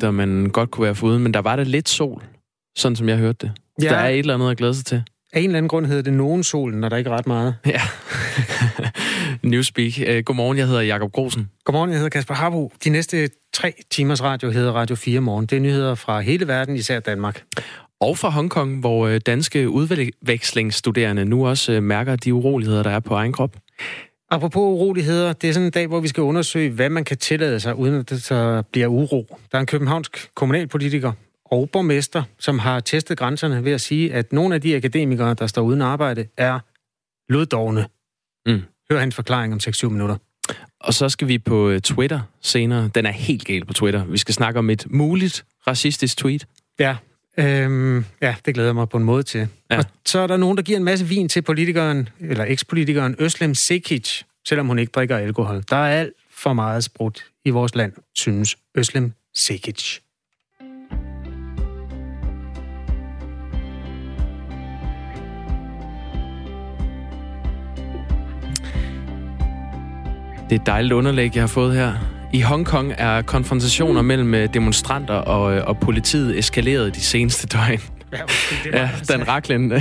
der man godt kunne være foruden, men der var der lidt sol, sådan som jeg hørte det. Ja. der er et eller andet at glæde sig til. Af en eller anden grund hedder det nogen solen, når der ikke er ret meget. Ja. Newspeak. Uh, godmorgen, jeg hedder Jakob Grosen. Godmorgen, jeg hedder Kasper Harbo. De næste tre timers radio hedder Radio 4 morgen. Det er nyheder fra hele verden, især Danmark. Og fra Hongkong, hvor øh, danske udvekslingsstuderende nu også øh, mærker de uroligheder, der er på egen krop. Apropos uroligheder, det er sådan en dag, hvor vi skal undersøge, hvad man kan tillade sig, uden at det så bliver uro. Der er en københavnsk kommunalpolitiker og borgmester, som har testet grænserne ved at sige, at nogle af de akademikere, der står uden arbejde, er loddovne. Mm. Hør hans forklaring om 6-7 minutter. Og så skal vi på øh, Twitter senere. Den er helt galt på Twitter. Vi skal snakke om et muligt racistisk tweet. Ja, Øhm, ja, det glæder jeg mig på en måde til. Ja. Og så er der nogen, der giver en masse vin til politikeren, eller ekspolitikeren Øslem Sekic, selvom hun ikke drikker alkohol. Der er alt for meget sprudt i vores land, synes Øslem Sekic. Det er et dejligt underlæg, jeg har fået her. I Hongkong er konfrontationer mellem øh, demonstranter og, øh, og politiet eskaleret de seneste døgn. Ja, undskyld, det ja Dan Raklen.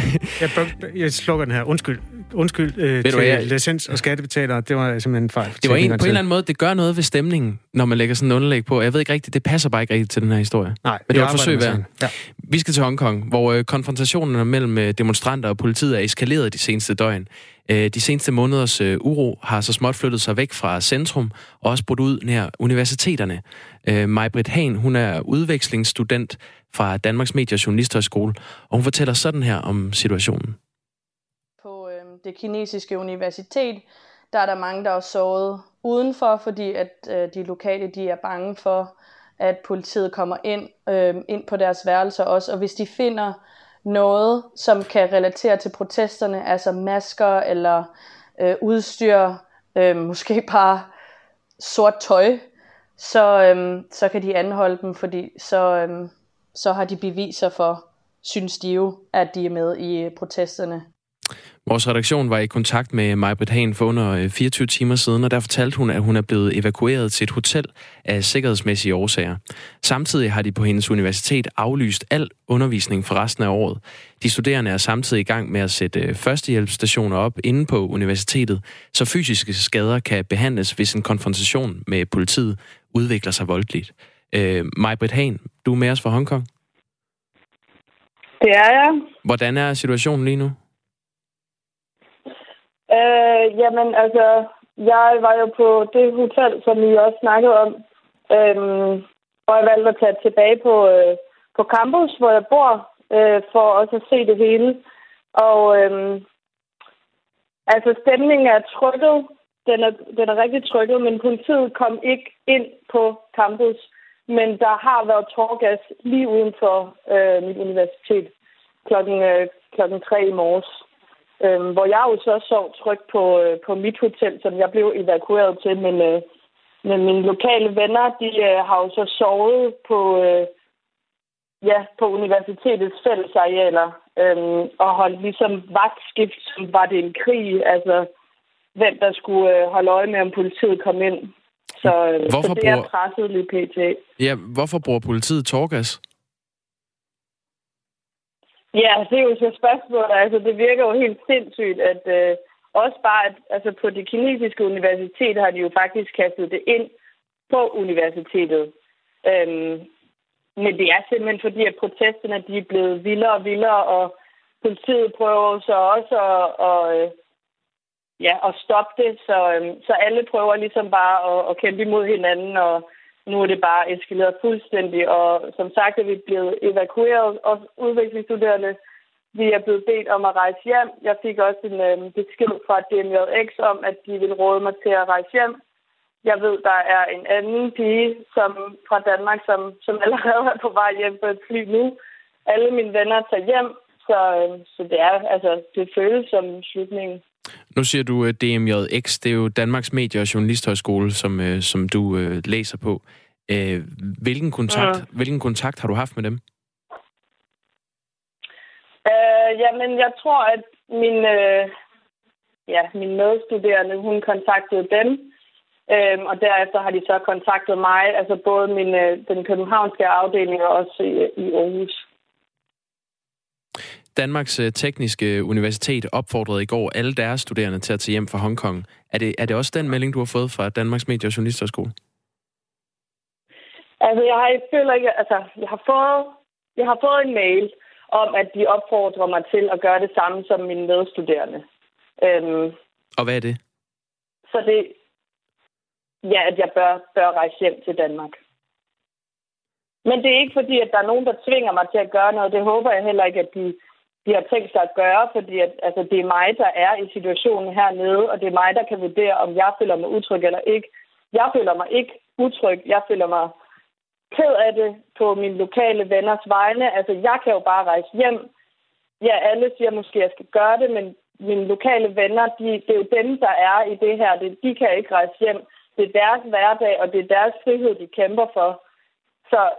jeg, jeg slukker den her. Undskyld. Undskyld øh, til du, jeg... licens- og skattebetalere. Det var simpelthen en fejl. Det var en, på en eller anden måde, det gør noget ved stemningen, når man lægger sådan en underlæg på. Jeg ved ikke rigtigt, det passer bare ikke rigtigt til den her historie. Nej, Men det var et forsøg værd. Ja. Vi skal til Hongkong, hvor øh, konfrontationerne mellem øh, demonstranter og politiet er eskaleret de seneste døgn. Øh, de seneste måneders øh, uro har så småt flyttet sig væk fra centrum og også brudt ud nær universiteterne. Øh, Majbrit Hahn, hun er udvekslingsstudent fra Danmarks Medie- og Journalisthøjskole, og hun fortæller sådan her om situationen. Det kinesiske universitet, der er der mange, der har såret udenfor, fordi at øh, de lokale de er bange for, at politiet kommer ind, øh, ind på deres værelser også, og hvis de finder noget, som kan relatere til protesterne, altså masker eller øh, udstyr, øh, måske bare sort tøj, så, øh, så kan de anholde dem, fordi så, øh, så har de beviser for, synes de jo, at de er med i protesterne. Vores redaktion var i kontakt med Majbrit Hahn for under 24 øh, timer siden, og der fortalte hun, at hun er blevet evakueret til et hotel af sikkerhedsmæssige årsager. Samtidig har de på hendes universitet aflyst al undervisning for resten af året. De studerende er samtidig i gang med at sætte øh, førstehjælpsstationer op inde på universitetet, så fysiske skader kan behandles, hvis en konfrontation med politiet udvikler sig voldeligt. Øh, Majbrit Hahn, du er med os fra Hongkong. Det er jeg. Hvordan er situationen lige nu? Øh, jamen, altså, jeg var jo på det hotel, som I også snakkede om, øhm, og jeg valgte at tage tilbage på, øh, på campus, hvor jeg bor, øh, for også at se det hele. Og øhm, altså, stemningen er trykket. Den er, den er rigtig trykket, men politiet kom ikke ind på campus. Men der har været tårgas lige uden for øh, mit universitet klokken, øh, klokken 3 i morges. Øhm, hvor jeg jo så sov trygt på, øh, på mit hotel, som jeg blev evakueret til. Men, øh, men mine lokale venner, de øh, har jo så sovet på, øh, ja, på universitetets fællesarealer øhm, og holdt ligesom vagtskift, som var det en krig. Altså, hvem der skulle øh, holde øje med, om politiet kom ind. Så, øh, hvorfor så det bruger... er presset lige pt. Ja, hvorfor bruger politiet torgas? Ja, det er jo så spørgsmålet. Altså, det virker jo helt sindssygt, at øh, også bare, at, altså på det kinesiske universitet har de jo faktisk kastet det ind på universitetet. Øhm, men det er simpelthen fordi, at protesterne de er blevet vildere og vildere, og politiet prøver så også at, og, øh, ja, at stoppe det. Så, øhm, så alle prøver ligesom bare at, at kæmpe imod hinanden, og nu er det bare eskaleret fuldstændig, og som sagt er vi blevet evakueret, og udviklingsstuderende. Vi er blevet bedt om at rejse hjem. Jeg fik også en øh, besked fra DMJX om, at de vil råde mig til at rejse hjem. Jeg ved, der er en anden pige som, fra Danmark, som, som allerede er på vej hjem på et fly nu. Alle mine venner tager hjem, så, øh, så det er altså, det føles som slutningen. Nu siger du øh, DMJX, det er jo Danmarks Medie- og Journalisthøjskole, som, uh, som du uh, læser på. Hvilken, kontakt, ja. hvilken kontakt har du haft med dem? Uh, jamen, jeg tror, at min, uh, ja, min medstuderende, hun kontaktede dem. Øhm, og derefter har de så kontaktet mig, altså både min, øh, den københavnske afdeling og også i, i Aarhus. Danmarks øh, Tekniske Universitet opfordrede i går alle deres studerende til at tage hjem fra Hongkong. Er det, er det også den melding, du har fået fra Danmarks Medie- og Journalisterskole? Altså, jeg har, jeg føler ikke, altså, jeg har fået, jeg har fået en mail om, at de opfordrer mig til at gøre det samme som mine medstuderende. Øhm, og hvad er det? Så det, ja, at jeg bør, bør rejse hjem til Danmark. Men det er ikke fordi, at der er nogen, der tvinger mig til at gøre noget. Det håber jeg heller ikke, at de, de har tænkt sig at gøre, fordi at, altså, det er mig, der er i situationen hernede, og det er mig, der kan vurdere, om jeg føler mig utryg eller ikke. Jeg føler mig ikke utryg. Jeg føler mig ked af det på mine lokale venners vegne. Altså, jeg kan jo bare rejse hjem. Ja, alle siger måske, at jeg skal gøre det, men mine lokale venner, de, det er jo dem, der er i det her. Det, de kan ikke rejse hjem. Det er deres hverdag, og det er deres frihed, de kæmper for. Så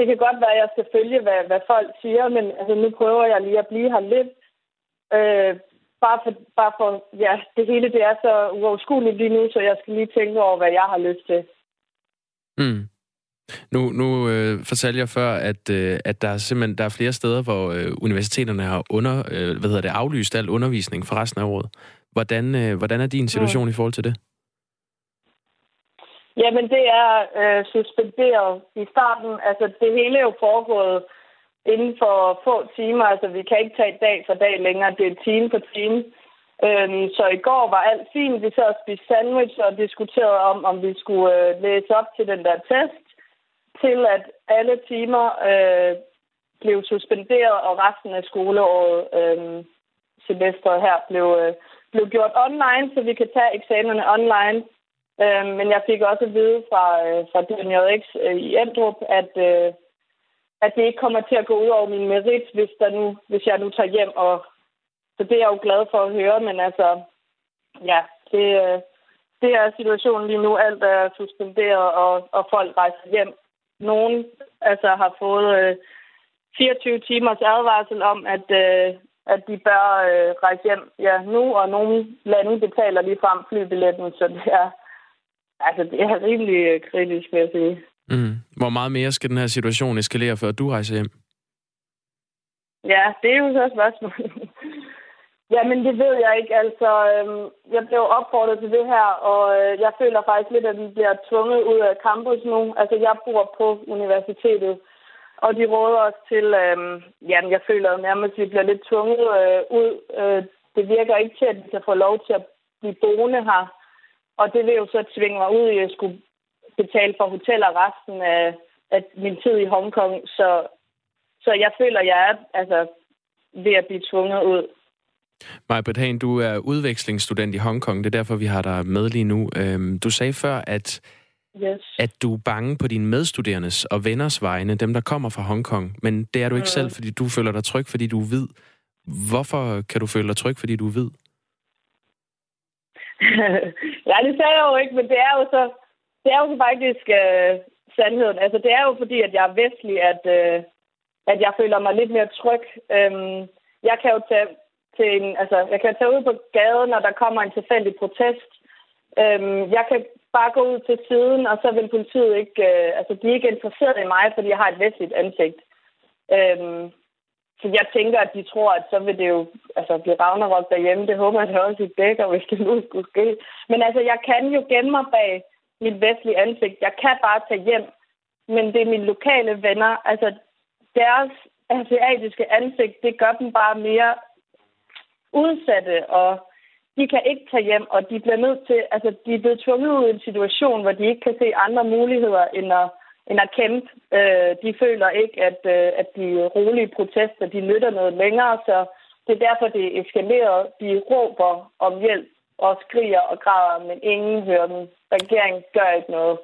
det kan godt være, at jeg skal følge, hvad, hvad folk siger, men altså, nu prøver jeg lige at blive her lidt. Øh, bare for, bare for, ja, det hele det er så uoverskueligt lige nu, så jeg skal lige tænke over, hvad jeg har lyst til. Mm. Nu, nu øh, fortalte jeg før, at, øh, at der er simpelthen der er flere steder, hvor øh, universiteterne har under, øh, hvad hedder det, aflyst al undervisning for resten af året. Hvordan, øh, hvordan er din situation mm. i forhold til det? Jamen, det er øh, suspenderet i starten. Altså, det hele er jo foregået inden for få timer. Altså, vi kan ikke tage dag for dag længere. Det er time for time. Øhm, så i går var alt fint. Vi sad og spiste sandwich og diskuterede om, om vi skulle øh, læse op til den der test til, at alle timer øh, blev suspenderet, og resten af skoleåret, øh, semesteret her, blev, øh, blev gjort online, så vi kan tage eksamenerne online. Øh, men jeg fik også at vide fra, øh, fra DNJX øh, i Endrup, at, øh, at det ikke kommer til at gå ud over min merit, hvis, der nu, hvis jeg nu tager hjem. Og, så det er jeg jo glad for at høre, men altså, ja, det, øh, det er situationen lige nu. Alt er suspenderet, og, og folk rejser hjem nogen altså, har fået øh, 24 timers advarsel om, at, øh, at de bør øh, rejse hjem ja, nu, og nogle lande betaler lige frem flybilletten, så det er, altså, det er rimelig øh, kritisk, vil jeg sige. Mm. Hvor meget mere skal den her situation eskalere, før du rejser hjem? Ja, det er jo så spørgsmålet. Jamen, det ved jeg ikke. Altså, øhm, jeg blev opfordret til det her, og øh, jeg føler faktisk lidt, at vi bliver tvunget ud af campus nu. Altså, jeg bor på universitetet, og de råder os til, øhm, jamen, jeg føler nærmest, at vi bliver lidt tvunget øh, ud. Øh, det virker ikke til, at vi kan få lov til at blive boende her. Og det vil jo så tvinge mig ud i at skulle betale for hoteller resten af, af min tid i Hongkong. Så, så jeg føler, jeg er altså, ved at blive tvunget ud. Majbrit Hagen, du er udvekslingsstudent i Hongkong. Det er derfor, vi har dig med lige nu. Øhm, du sagde før, at, yes. at du er bange på dine medstuderendes og venners vegne, dem der kommer fra Hongkong. Men det er du ikke mm. selv, fordi du føler dig tryg, fordi du er hvid. Hvorfor kan du føle dig tryg, fordi du er hvid? Ja, det sagde jeg jo ikke, men det er jo så, det er jo så faktisk øh, sandheden. Altså, det er jo fordi, at jeg er vestlig, at, øh, at jeg føler mig lidt mere tryg. Øhm, jeg kan jo tage til en, altså, jeg kan tage ud på gaden, når der kommer en tilfældig protest. Øhm, jeg kan bare gå ud til siden, og så vil politiet ikke, øh, altså de er ikke interesseret i mig, fordi jeg har et vestligt ansigt. Øhm, så jeg tænker, at de tror, at så vil det jo altså, blive Ragnarok derhjemme. Det håber jeg også i dækker, hvis det nu skulle ske. Men altså, jeg kan jo gemme mig bag mit vestlige ansigt. Jeg kan bare tage hjem. Men det er mine lokale venner. Altså, deres asiatiske ansigt, det gør dem bare mere udsatte, og de kan ikke tage hjem, og de bliver nødt til, altså de er blevet tvunget ud i en situation, hvor de ikke kan se andre muligheder end at, end at kæmpe. Øh, de føler ikke, at, øh, at de rolige protester, de nytter noget længere, så det er derfor, det er eskaleret. De råber om hjælp og skriger og græder, men ingen hører dem. Regeringen gør ikke noget.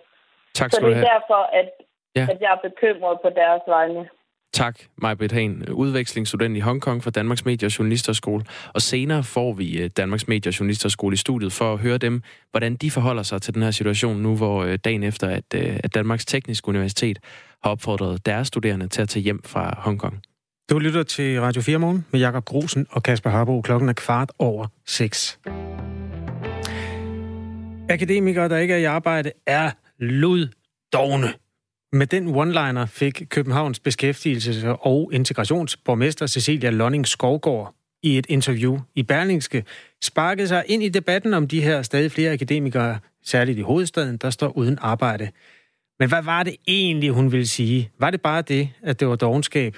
Tak så det er derfor, at, ja. at jeg er bekymret på deres vegne. Tak, Majbrit Hagen, udvekslingsstudent i Hongkong fra Danmarks Medie- og Journalisterskole. Og senere får vi øh, Danmarks Medie- og Journalisterskole i studiet for at høre dem, hvordan de forholder sig til den her situation nu, hvor øh, dagen efter, at, øh, at Danmarks Tekniske Universitet har opfordret deres studerende til at tage hjem fra Hongkong. Du lytter til Radio 4 Morgen med Jakob Grusen og Kasper Harbo. Klokken er kvart over 6. Akademikere, der ikke er i arbejde, er luddogne. Med den one-liner fik Københavns beskæftigelses- og integrationsborgmester Cecilia Lonning Skovgård i et interview i Berlingske sparket sig ind i debatten om de her stadig flere akademikere, særligt i hovedstaden, der står uden arbejde. Men hvad var det egentlig, hun ville sige? Var det bare det, at det var dogenskab,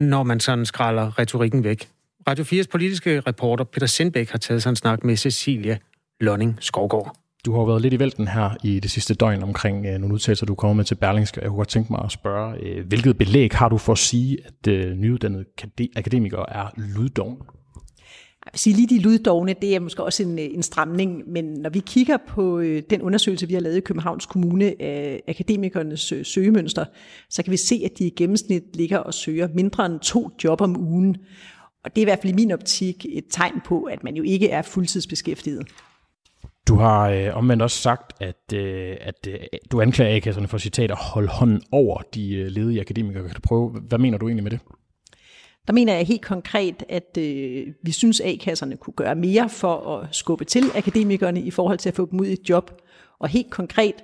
når man sådan skralder retorikken væk? Radio 4's politiske reporter Peter Sindbæk har taget sig en snak med Cecilia Lonning Skovgård. Du har været lidt i vælten her i det sidste døgn omkring øh, nogle udtalelser, du kommer med til Berlingske. Jeg kunne godt tænke mig at spørge, øh, hvilket belæg har du for at sige, at øh, nyuddannede akademikere er luddogne? Jeg vil sige, lige de luddogne, det er måske også en, øh, en stramning, men når vi kigger på øh, den undersøgelse, vi har lavet i Københavns Kommune af akademikernes øh, søgemønster, så kan vi se, at de i gennemsnit ligger og søger mindre end to job om ugen. Og det er i hvert fald i min optik et tegn på, at man jo ikke er fuldtidsbeskæftiget. Du har øh, omvendt også sagt, at, øh, at øh, du anklager A-kasserne for citat at holde hånden over de øh, ledige akademikere. Kan du prøve, hvad mener du egentlig med det? Der mener jeg helt konkret, at øh, vi synes, A-kasserne kunne gøre mere for at skubbe til akademikerne i forhold til at få dem ud i et job. Og helt konkret,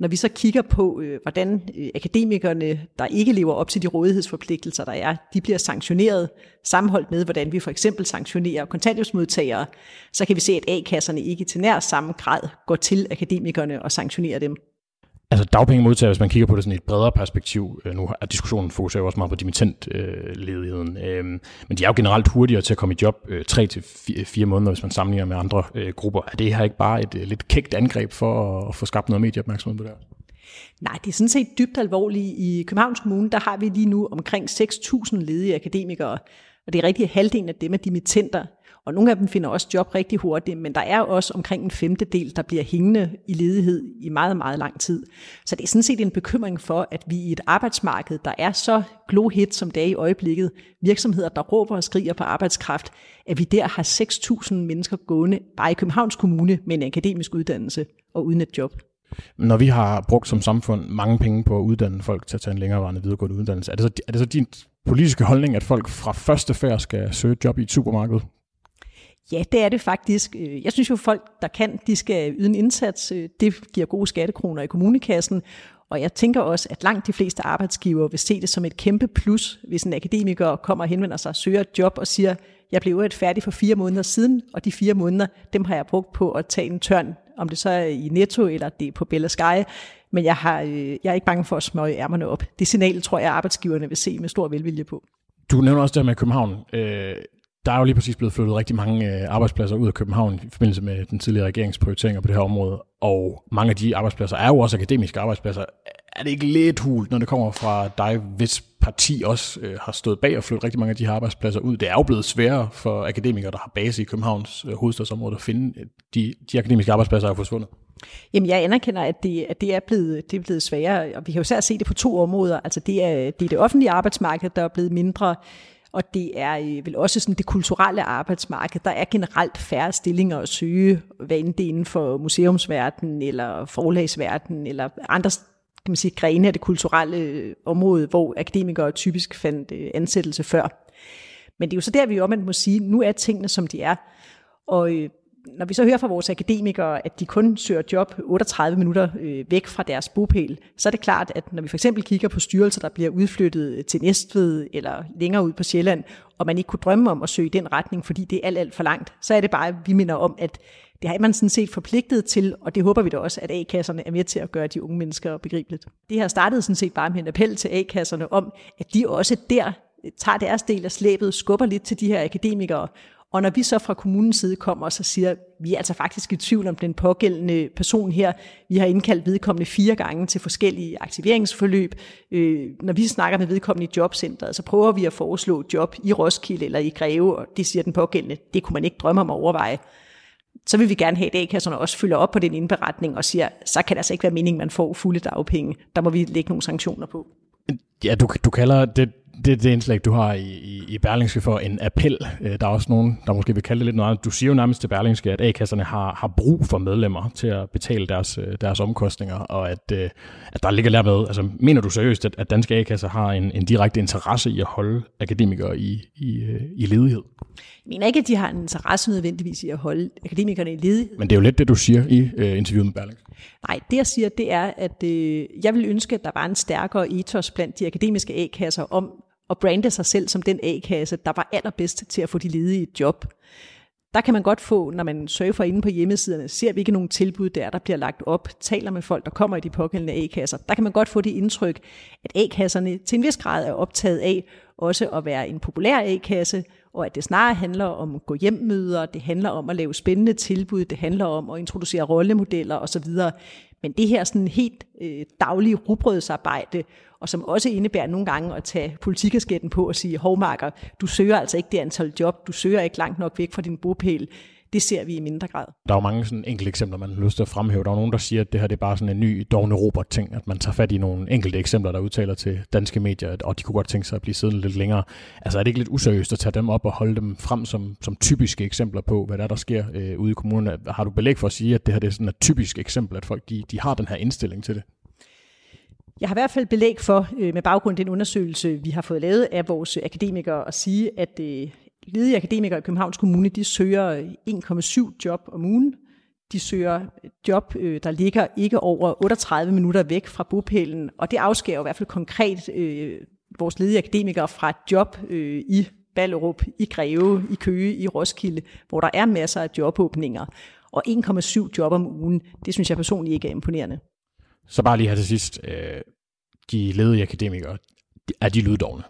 når vi så kigger på, øh, hvordan øh, akademikerne, der ikke lever op til de rådighedsforpligtelser, der er, de bliver sanktioneret, sammenholdt med, hvordan vi for eksempel sanktionerer kontanthjælpsmodtagere, så kan vi se, at A-kasserne ikke til nær samme grad går til akademikerne og sanktionerer dem. Altså dagpengemodtagere, hvis man kigger på det sådan i et bredere perspektiv, øh, nu er diskussionen fokuserer jo også meget på dimittentledigheden, øh, men de er jo generelt hurtigere til at komme i job øh, 3 til 4 måneder, hvis man sammenligner med andre øh, grupper. Er det her ikke bare et øh, lidt kægt angreb for at, at få skabt noget medieopmærksomhed på det her? Nej, det er sådan set dybt alvorligt. I Københavns Kommune, der har vi lige nu omkring 6.000 ledige akademikere, og det er rigtig halvdelen af dem er dimittenter. Og nogle af dem finder også job rigtig hurtigt, men der er også omkring en femtedel, der bliver hængende i ledighed i meget, meget lang tid. Så det er sådan set en bekymring for, at vi i et arbejdsmarked, der er så glohit som det er i øjeblikket, virksomheder, der råber og skriger på arbejdskraft, at vi der har 6.000 mennesker gående bare i Københavns Kommune med en akademisk uddannelse og uden et job. Når vi har brugt som samfund mange penge på at uddanne folk til at tage en længerevarende videregående uddannelse, er det så, er det så din politiske holdning, at folk fra første færd skal søge et job i et supermarked? Ja, det er det faktisk. Øh, jeg synes jo, folk, der kan, de skal yde en indsats. Øh, det giver gode skattekroner i kommunekassen. Og jeg tænker også, at langt de fleste arbejdsgiver vil se det som et kæmpe plus, hvis en akademiker kommer og henvender sig og søger et job og siger, jeg blev et færdig for fire måneder siden, og de fire måneder, dem har jeg brugt på at tage en tørn, om det så er i Netto eller det er på Bella Sky, men jeg, har, øh, jeg er ikke bange for at smøge ærmerne op. Det signal tror jeg, arbejdsgiverne vil se med stor velvilje på. Du nævner også det med København. Der er jo lige præcis blevet flyttet rigtig mange øh, arbejdspladser ud af København i forbindelse med den tidligere regerings prioriteringer på det her område, og mange af de arbejdspladser er jo også akademiske arbejdspladser. Er det ikke lidt hult, når det kommer fra dig, hvis parti også øh, har stået bag og flyttet rigtig mange af de her arbejdspladser ud? Det er jo blevet sværere for akademikere, der har base i Københavns øh, hovedstadsområde, at finde øh, de, de akademiske arbejdspladser er forsvundet. Jamen, jeg anerkender, at det, at det, er, blevet, det er blevet sværere, og vi kan jo særligt se det på to områder. Altså, det er det, er det offentlige arbejdsmarked, der er blevet mindre og det er øh, vel også sådan det kulturelle arbejdsmarked. Der er generelt færre stillinger at søge, hvad end det er inden for museumsverdenen eller forlagsverdenen eller andre kan man sige, grene af det kulturelle øh, område, hvor akademikere typisk fandt øh, ansættelse før. Men det er jo så der, vi omvendt må sige, nu er tingene, som de er. Og øh, når vi så hører fra vores akademikere, at de kun søger job 38 minutter øh, væk fra deres bopæl, så er det klart, at når vi for eksempel kigger på styrelser, der bliver udflyttet til Næstved eller længere ud på Sjælland, og man ikke kunne drømme om at søge i den retning, fordi det er alt, alt for langt, så er det bare, at vi minder om, at det har man sådan set forpligtet til, og det håber vi da også, at A-kasserne er med til at gøre de unge mennesker begribeligt. Det her startede sådan set bare med en appel til A-kasserne om, at de også der øh, tager deres del af slæbet, skubber lidt til de her akademikere, og når vi så fra kommunens side kommer og så siger, vi er altså faktisk i tvivl om den pågældende person her, vi har indkaldt vedkommende fire gange til forskellige aktiveringsforløb. Øh, når vi snakker med vedkommende i jobcentret, så prøver vi at foreslå job i Roskilde eller i Greve, og det siger den pågældende, det kunne man ikke drømme om at overveje. Så vil vi gerne have, at A-kasserne også følger op på den indberetning og siger, så kan det altså ikke være meningen, man får fulde dagpenge. Der må vi lægge nogle sanktioner på. Ja, du, du kalder det det, det indslag, du har i, i, i Berlingske for en appel. Øh, der er også nogen, der måske vil kalde det lidt noget andet. Du siger jo nærmest til Berlingske, at A-kasserne har, har brug for medlemmer til at betale deres, øh, deres omkostninger, og at, øh, at der ligger dermed, altså mener du seriøst, at, at danske A-kasser har en, en direkte interesse i at holde akademikere i, i, i ledighed? Jeg mener ikke, at de har en interesse nødvendigvis i at holde akademikerne i ledighed. Men det er jo lidt det, du siger i øh, interviewet med Berlingske. Nej, det jeg siger, det er, at øh, jeg vil ønske, at der var en stærkere ethos blandt de akademiske A-kasser om at brande sig selv som den A-kasse, der var allerbedst til at få de ledige et job. Der kan man godt få, når man surfer inde på hjemmesiderne, ser vi ikke nogen tilbud der, der bliver lagt op, taler med folk, der kommer i de pågældende A-kasser. Der kan man godt få det indtryk, at A-kasserne til en vis grad er optaget af også at være en populær A-kasse, og at det snarere handler om at gå hjemmøder, det handler om at lave spændende tilbud, det handler om at introducere rollemodeller osv. Men det her sådan helt øh, daglige rugbrødsarbejde, og som også indebærer nogle gange at tage politikasketten på og sige, hovmarker, du søger altså ikke det antal job, du søger ikke langt nok væk fra din bopæl det ser vi i mindre grad. Der er jo mange sådan enkelte eksempler, man har lyst til at fremhæve. Der er nogen, der siger, at det her det er bare sådan en ny Dogne Robert-ting, at man tager fat i nogle enkelte eksempler, der udtaler til danske medier, og de kunne godt tænke sig at blive siddende lidt længere. Altså er det ikke lidt useriøst at tage dem op og holde dem frem som, som typiske eksempler på, hvad der, der sker øh, ude i kommunerne? Har du belæg for at sige, at det her det er sådan et typisk eksempel, at folk de, de har den her indstilling til det? Jeg har i hvert fald belæg for, øh, med baggrund af den undersøgelse, vi har fået lavet af vores akademikere, at sige, at øh, ledige akademikere i Københavns Kommune, de søger øh, 1,7 job om ugen. De søger øh, job, øh, der ligger ikke over 38 minutter væk fra bopælen, og det afskærer i hvert fald konkret øh, vores ledige akademikere fra et job øh, i Ballerup, i Greve, i Køge, i Roskilde, hvor der er masser af jobåbninger. Og 1,7 job om ugen, det synes jeg personligt ikke er imponerende. Så bare lige her til sidst. De ledige akademikere, er de lyddogne?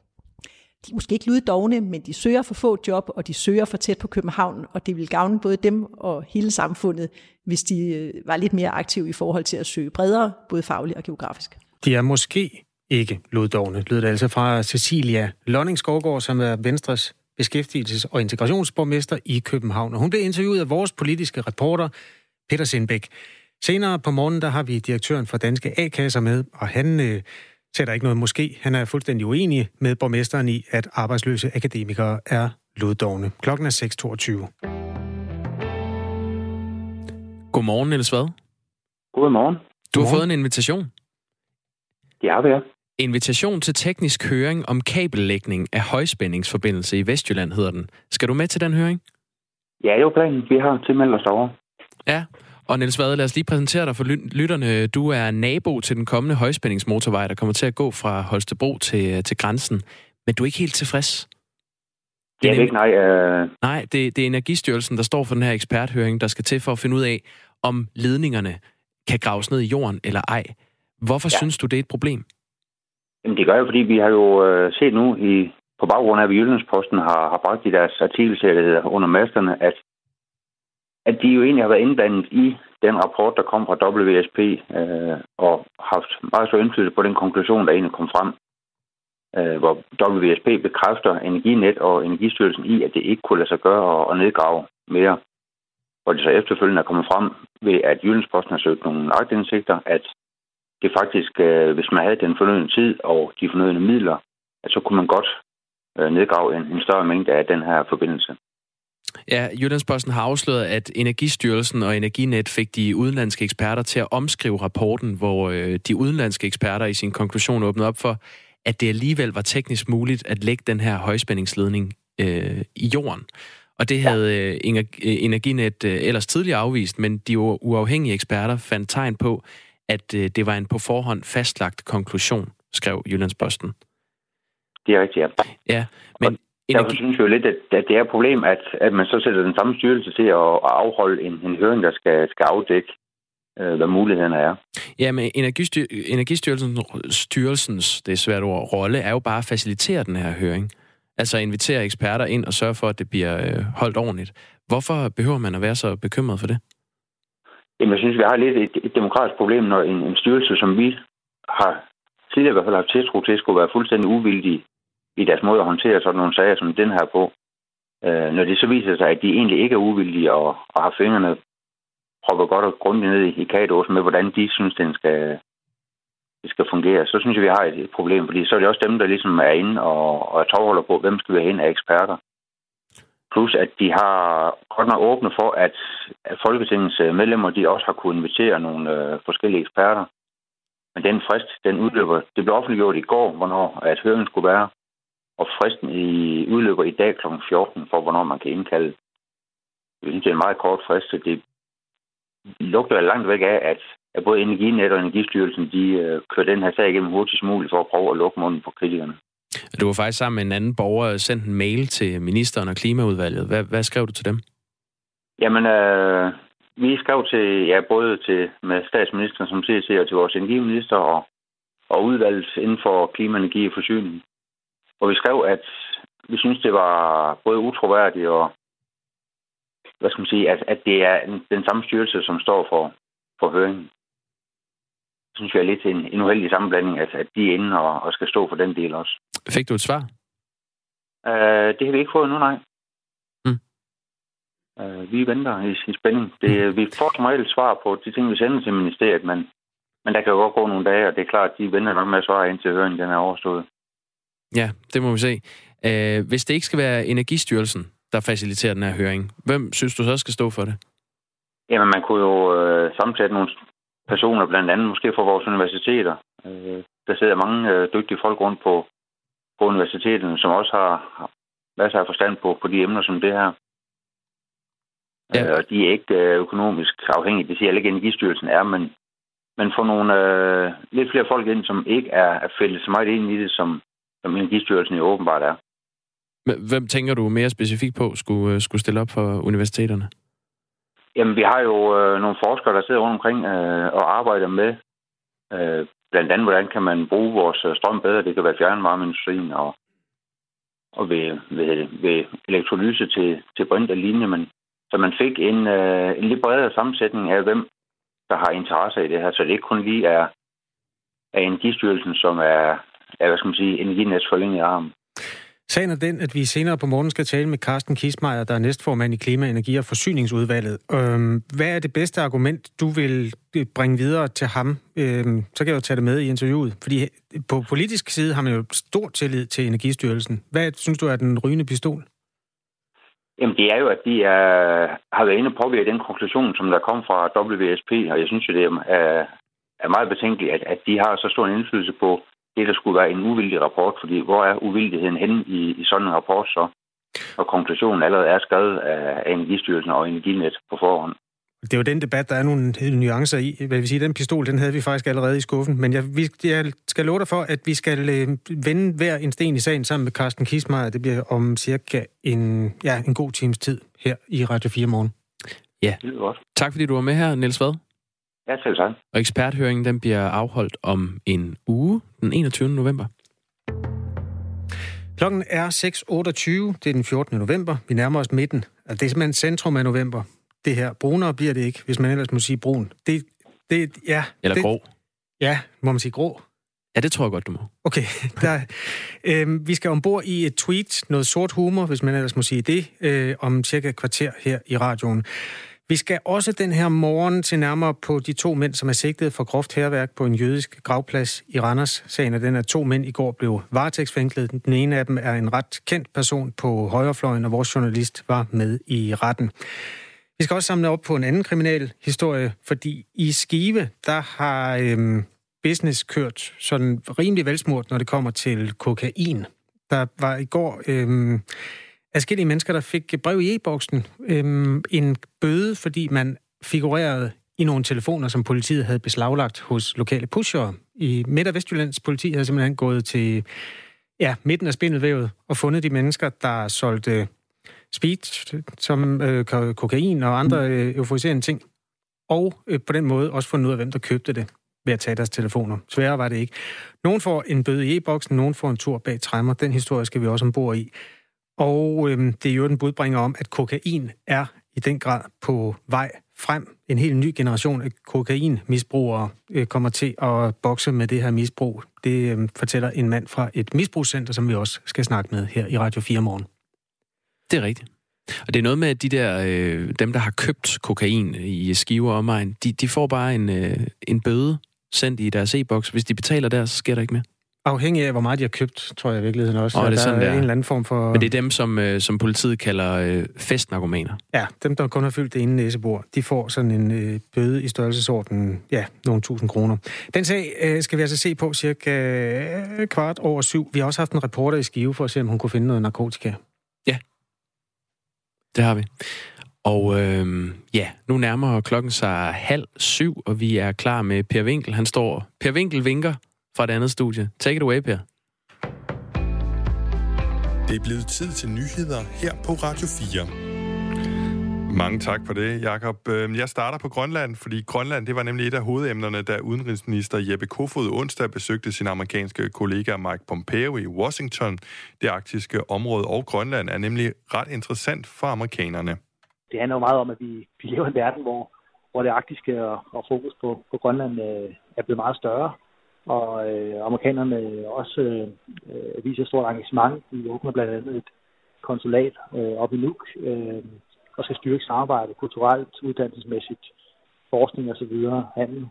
De er måske ikke lyddogne, men de søger for få job, og de søger for tæt på København, og det vil gavne både dem og hele samfundet, hvis de øh, var lidt mere aktive i forhold til at søge bredere, både fagligt og geografisk. De er måske ikke lyddogne, lyder det altså fra Cecilia Lonning Skovgaard, som er Venstres beskæftigelses- og integrationsborgmester i København. Og hun blev interviewet af vores politiske reporter, Peter Sindbæk. Senere på morgenen, der har vi direktøren for Danske A-kasser med, og han øh, sætter ikke noget måske. Han er fuldstændig uenig med borgmesteren i, at arbejdsløse akademikere er loddogne. Klokken er 6.22. Godmorgen, Niels Vad. Godmorgen. Du har fået en invitation. Det har vi, Invitation til teknisk høring om kabellægning af højspændingsforbindelse i Vestjylland hedder den. Skal du med til den høring? Ja, det er jo planen. Vi har tilmeldt os over. Ja, og Niels Vade, lad os lige præsentere dig for lytterne. Du er nabo til den kommende højspændingsmotorvej, der kommer til at gå fra Holstebro til, til grænsen. Men du er ikke helt tilfreds? Det er, ikke, nej. Uh... Nej, det, det er Energistyrelsen, der står for den her eksperthøring, der skal til for at finde ud af, om ledningerne kan graves ned i jorden eller ej. Hvorfor ja. synes du, det er et problem? Jamen, det gør jo, fordi vi har jo uh, set nu i på baggrund af, at Jyllandsposten har, har bragt i deres artikelserie under masterne, at at de jo egentlig har været indblandet i den rapport, der kom fra WSP, øh, og haft meget stor indflydelse på den konklusion, der egentlig kom frem, øh, hvor WSP bekræfter Energinet og Energistyrelsen i, at det ikke kunne lade sig gøre at nedgrave mere. Hvor det så efterfølgende er kommet frem ved, at Jyllandsposten har søgt nogle agtindsigter, at det faktisk, øh, hvis man havde den fornødende tid og de fornødende midler, at så kunne man godt øh, nedgrave en, en større mængde af den her forbindelse. Ja, Jyllandsposten har afsløret, at Energistyrelsen og Energinet fik de udenlandske eksperter til at omskrive rapporten, hvor øh, de udenlandske eksperter i sin konklusion åbnede op for, at det alligevel var teknisk muligt at lægge den her højspændingsledning øh, i jorden. Og det havde øh, Energinet øh, ellers tidligere afvist, men de uafhængige eksperter fandt tegn på, at øh, det var en på forhånd fastlagt konklusion, skrev Jyllandsposten. Det er rigtigt, ja. Ja, Energi... Derfor synes jeg jo lidt, at, at det er et problem, at, at man så sætter den samme styrelse til at, at afholde en, en høring, der skal, skal afdække, øh, hvad mulighederne er. Ja, men Energistyr, Energistyrelsens, det er svært ord, rolle er jo bare at facilitere den her høring. Altså invitere eksperter ind og sørge for, at det bliver øh, holdt ordentligt. Hvorfor behøver man at være så bekymret for det? Jamen, jeg synes, vi har lidt et, et demokratisk problem, når en, en styrelse, som vi har tidligere i hvert fald haft tiltro til, skulle være fuldstændig uvildig i deres måde at håndtere sådan nogle sager som den her på. Øh, når det så viser sig, at de egentlig ikke er uvildige og, og har fingrene propper godt og grundigt ned i, i kagedåsen med, hvordan de synes, den skal, det skal fungere, så synes jeg, vi har et, et problem, fordi så er det også dem, der ligesom er inde og, og er tovholder på, hvem skal være hen af eksperter. Plus at de har godt nok åbne for, at, at Folketingets øh, medlemmer de også har kunnet invitere nogle øh, forskellige eksperter. Men den frist, den udløber, det blev offentliggjort i går, hvornår at høringen skulle være. Og fristen i, udløber i dag kl. 14 for, hvornår man kan indkalde. Jeg synes, det er en meget kort frist, så det lugter langt væk af, at, at både Energinet og Energistyrelsen, de øh, kører den her sag igennem hurtigst muligt for at prøve at lukke munden på kritikerne. Du har faktisk sammen med en anden borger sendt en mail til ministeren og klimaudvalget. Hvad, hvad skrev du til dem? Jamen, øh, vi skrev til, ja, både til med statsministeren som CC og til vores energiminister og, og udvalget inden for klima, energi og forsyning. Og vi skrev, at vi synes, det var både utroværdigt og, hvad skal man sige, at, at det er den samme styrelse, som står for, for høringen. Det synes vi er lidt en, en uheldig sammenblanding, at, at de er inde og, og skal stå for den del også. Fik du et svar? Uh, det har vi ikke fået nu, nej. Mm. Uh, vi venter i, i spænding. Det, mm. Vi får som regel svar på de ting, vi sender til ministeriet, men, men der kan jo godt gå nogle dage, og det er klart, at de venter nok med at svare indtil høringen den er overstået. Ja, det må vi se. Uh, hvis det ikke skal være Energistyrelsen, der faciliterer den her høring, hvem synes du så skal stå for det? Jamen, man kunne jo øh, sammensætte nogle personer, blandt andet måske fra vores universiteter. Øh, der sidder mange øh, dygtige folk rundt på, på universiteterne, som også har, har masser af forstand på, på de emner som det her. Ja. Øh, og de er ikke øh, økonomisk afhængige. Det siger ikke, at Energistyrelsen er, men, men få nogle øh, lidt flere folk ind, som ikke er, er fældet så meget ind i det, som, som Energistyrelsen jo åbenbart er. Hvem tænker du mere specifikt på skulle, øh, skulle stille op for universiteterne? Jamen, vi har jo øh, nogle forskere, der sidder rundt omkring øh, og arbejder med øh, blandt andet, hvordan kan man bruge vores øh, strøm bedre. Det kan være fjernvarmeindustrien og, og ved, ved, ved elektrolyse til, til brint og lignende. Men, så man fik en, øh, en lidt bredere sammensætning af, hvem der har interesse i det her. Så det ikke kun lige er, er Energistyrelsen, som er, er hvad skal man sige, Energinets forlængede arm. Sagen er den, at vi senere på morgen skal tale med Carsten Kismeier, der er næstformand i Klima-, Energi- og Forsyningsudvalget. Øhm, hvad er det bedste argument, du vil øh, bringe videre til ham? Øhm, så kan jeg jo tage det med i interviewet. Fordi øh, på politisk side har man jo stor tillid til Energistyrelsen. Hvad synes du er den rygende pistol? Jamen, det er jo, at de er, har været inde og påvirke den konklusion, som der kom fra WSP, og jeg synes jo, det er, er meget betænkeligt, at, at de har så stor en indflydelse på det, der skulle være en uvildig rapport, fordi hvor er uvildigheden henne i, i sådan en rapport så? Og konklusionen allerede er skrevet af Energistyrelsen og Energinet på forhånd. Det er jo den debat, der er nogle nuancer i. Hvad vil sige, den pistol, den havde vi faktisk allerede i skuffen. Men jeg, vi, jeg skal love dig for, at vi skal øh, vende hver en sten i sagen sammen med Carsten Kismeier. Det bliver om cirka en, ja, en god times tid her i Radio 4 morgen. Ja. Det er godt. Tak fordi du var med her, Niels Vad. Ja, selv tak. Og eksperthøringen den bliver afholdt om en uge, den 21. november. Klokken er 6.28, det er den 14. november. Vi nærmer os midten. Altså, det er simpelthen centrum af november. Det her. Brunere bliver det ikke, hvis man ellers må sige brun. Det, det, ja, Eller det, grå. Ja, må man sige grå? Ja, det tror jeg godt, du må. Okay. Der, øh, vi skal ombord i et tweet, noget sort humor, hvis man ellers må sige det, øh, om cirka et kvarter her i radioen. Vi skal også den her morgen til nærmere på de to mænd, som er sigtet for groft herværk på en jødisk gravplads i Randers. Sagen er den, at to mænd i går blev varetægtsfængslet. Den ene af dem er en ret kendt person på højrefløjen, og vores journalist var med i retten. Vi skal også samle op på en anden kriminal historie, fordi i Skive, der har øhm, business kørt sådan rimelig velsmurt, når det kommer til kokain. Der var i går øhm, adskillige mennesker, der fik brev i e-boksen. Øhm, en bøde, fordi man figurerede i nogle telefoner, som politiet havde beslaglagt hos lokale pushere. I Midt- og Vestjyllands politi havde simpelthen gået til ja, midten af spindelvævet og fundet de mennesker, der solgte speed, som øh, kokain og andre øh, euforiserende ting. Og øh, på den måde også fundet ud af, hvem der købte det ved at tage deres telefoner. Sværere var det ikke. Nogen får en bøde i e-boksen, nogen får en tur bag træmmer. Den historie skal vi også ombord i. Og øhm, det er jo den budbringer om, at kokain er i den grad på vej frem. En helt ny generation af kokainmisbrugere øh, kommer til at bokse med det her misbrug. Det øh, fortæller en mand fra et misbrugscenter, som vi også skal snakke med her i Radio 4 morgen. Det er rigtigt. Og det er noget med, at de der, øh, dem, der har købt kokain i skiver og omegn, de, de får bare en, øh, en bøde, sendt i deres e-boks. Hvis de betaler der, så sker der ikke mere. Afhængig af, hvor meget de har købt, tror jeg i virkeligheden også. Oh, det er sådan, der er en eller anden form for... Men det er dem, som, øh, som politiet kalder øh, festnarkomaner. Ja, dem, der kun har fyldt det ene næsebord, de får sådan en øh, bøde i størrelsesorden, ja, nogle tusind kroner. Den sag øh, skal vi altså se på cirka øh, kvart over syv. Vi har også haft en reporter i Skive for at se, om hun kunne finde noget narkotika. Ja, det har vi. Og øh, ja, nu nærmer klokken sig halv syv, og vi er klar med Per Winkel. Han står... Per Winkel vinker fra et andet studie. Take it away, Per. Det er blevet tid til nyheder her på Radio 4. Mange tak for det, Jakob. Øhm, jeg starter på Grønland, fordi Grønland det var nemlig et af hovedemnerne, da udenrigsminister Jeppe Kofod onsdag besøgte sin amerikanske kollega Mike Pompeo i Washington. Det arktiske område og Grønland er nemlig ret interessant for amerikanerne. Det handler jo meget om, at vi, vi lever i en verden, hvor, hvor det arktiske og, og fokus på, på Grønland øh, er blevet meget større og øh, amerikanerne også øh, viser stort engagement. De åbner blandt andet et konsulat øh, op i Nuuk øh, og skal styrke samarbejde kulturelt, uddannelsesmæssigt, forskning osv., handel.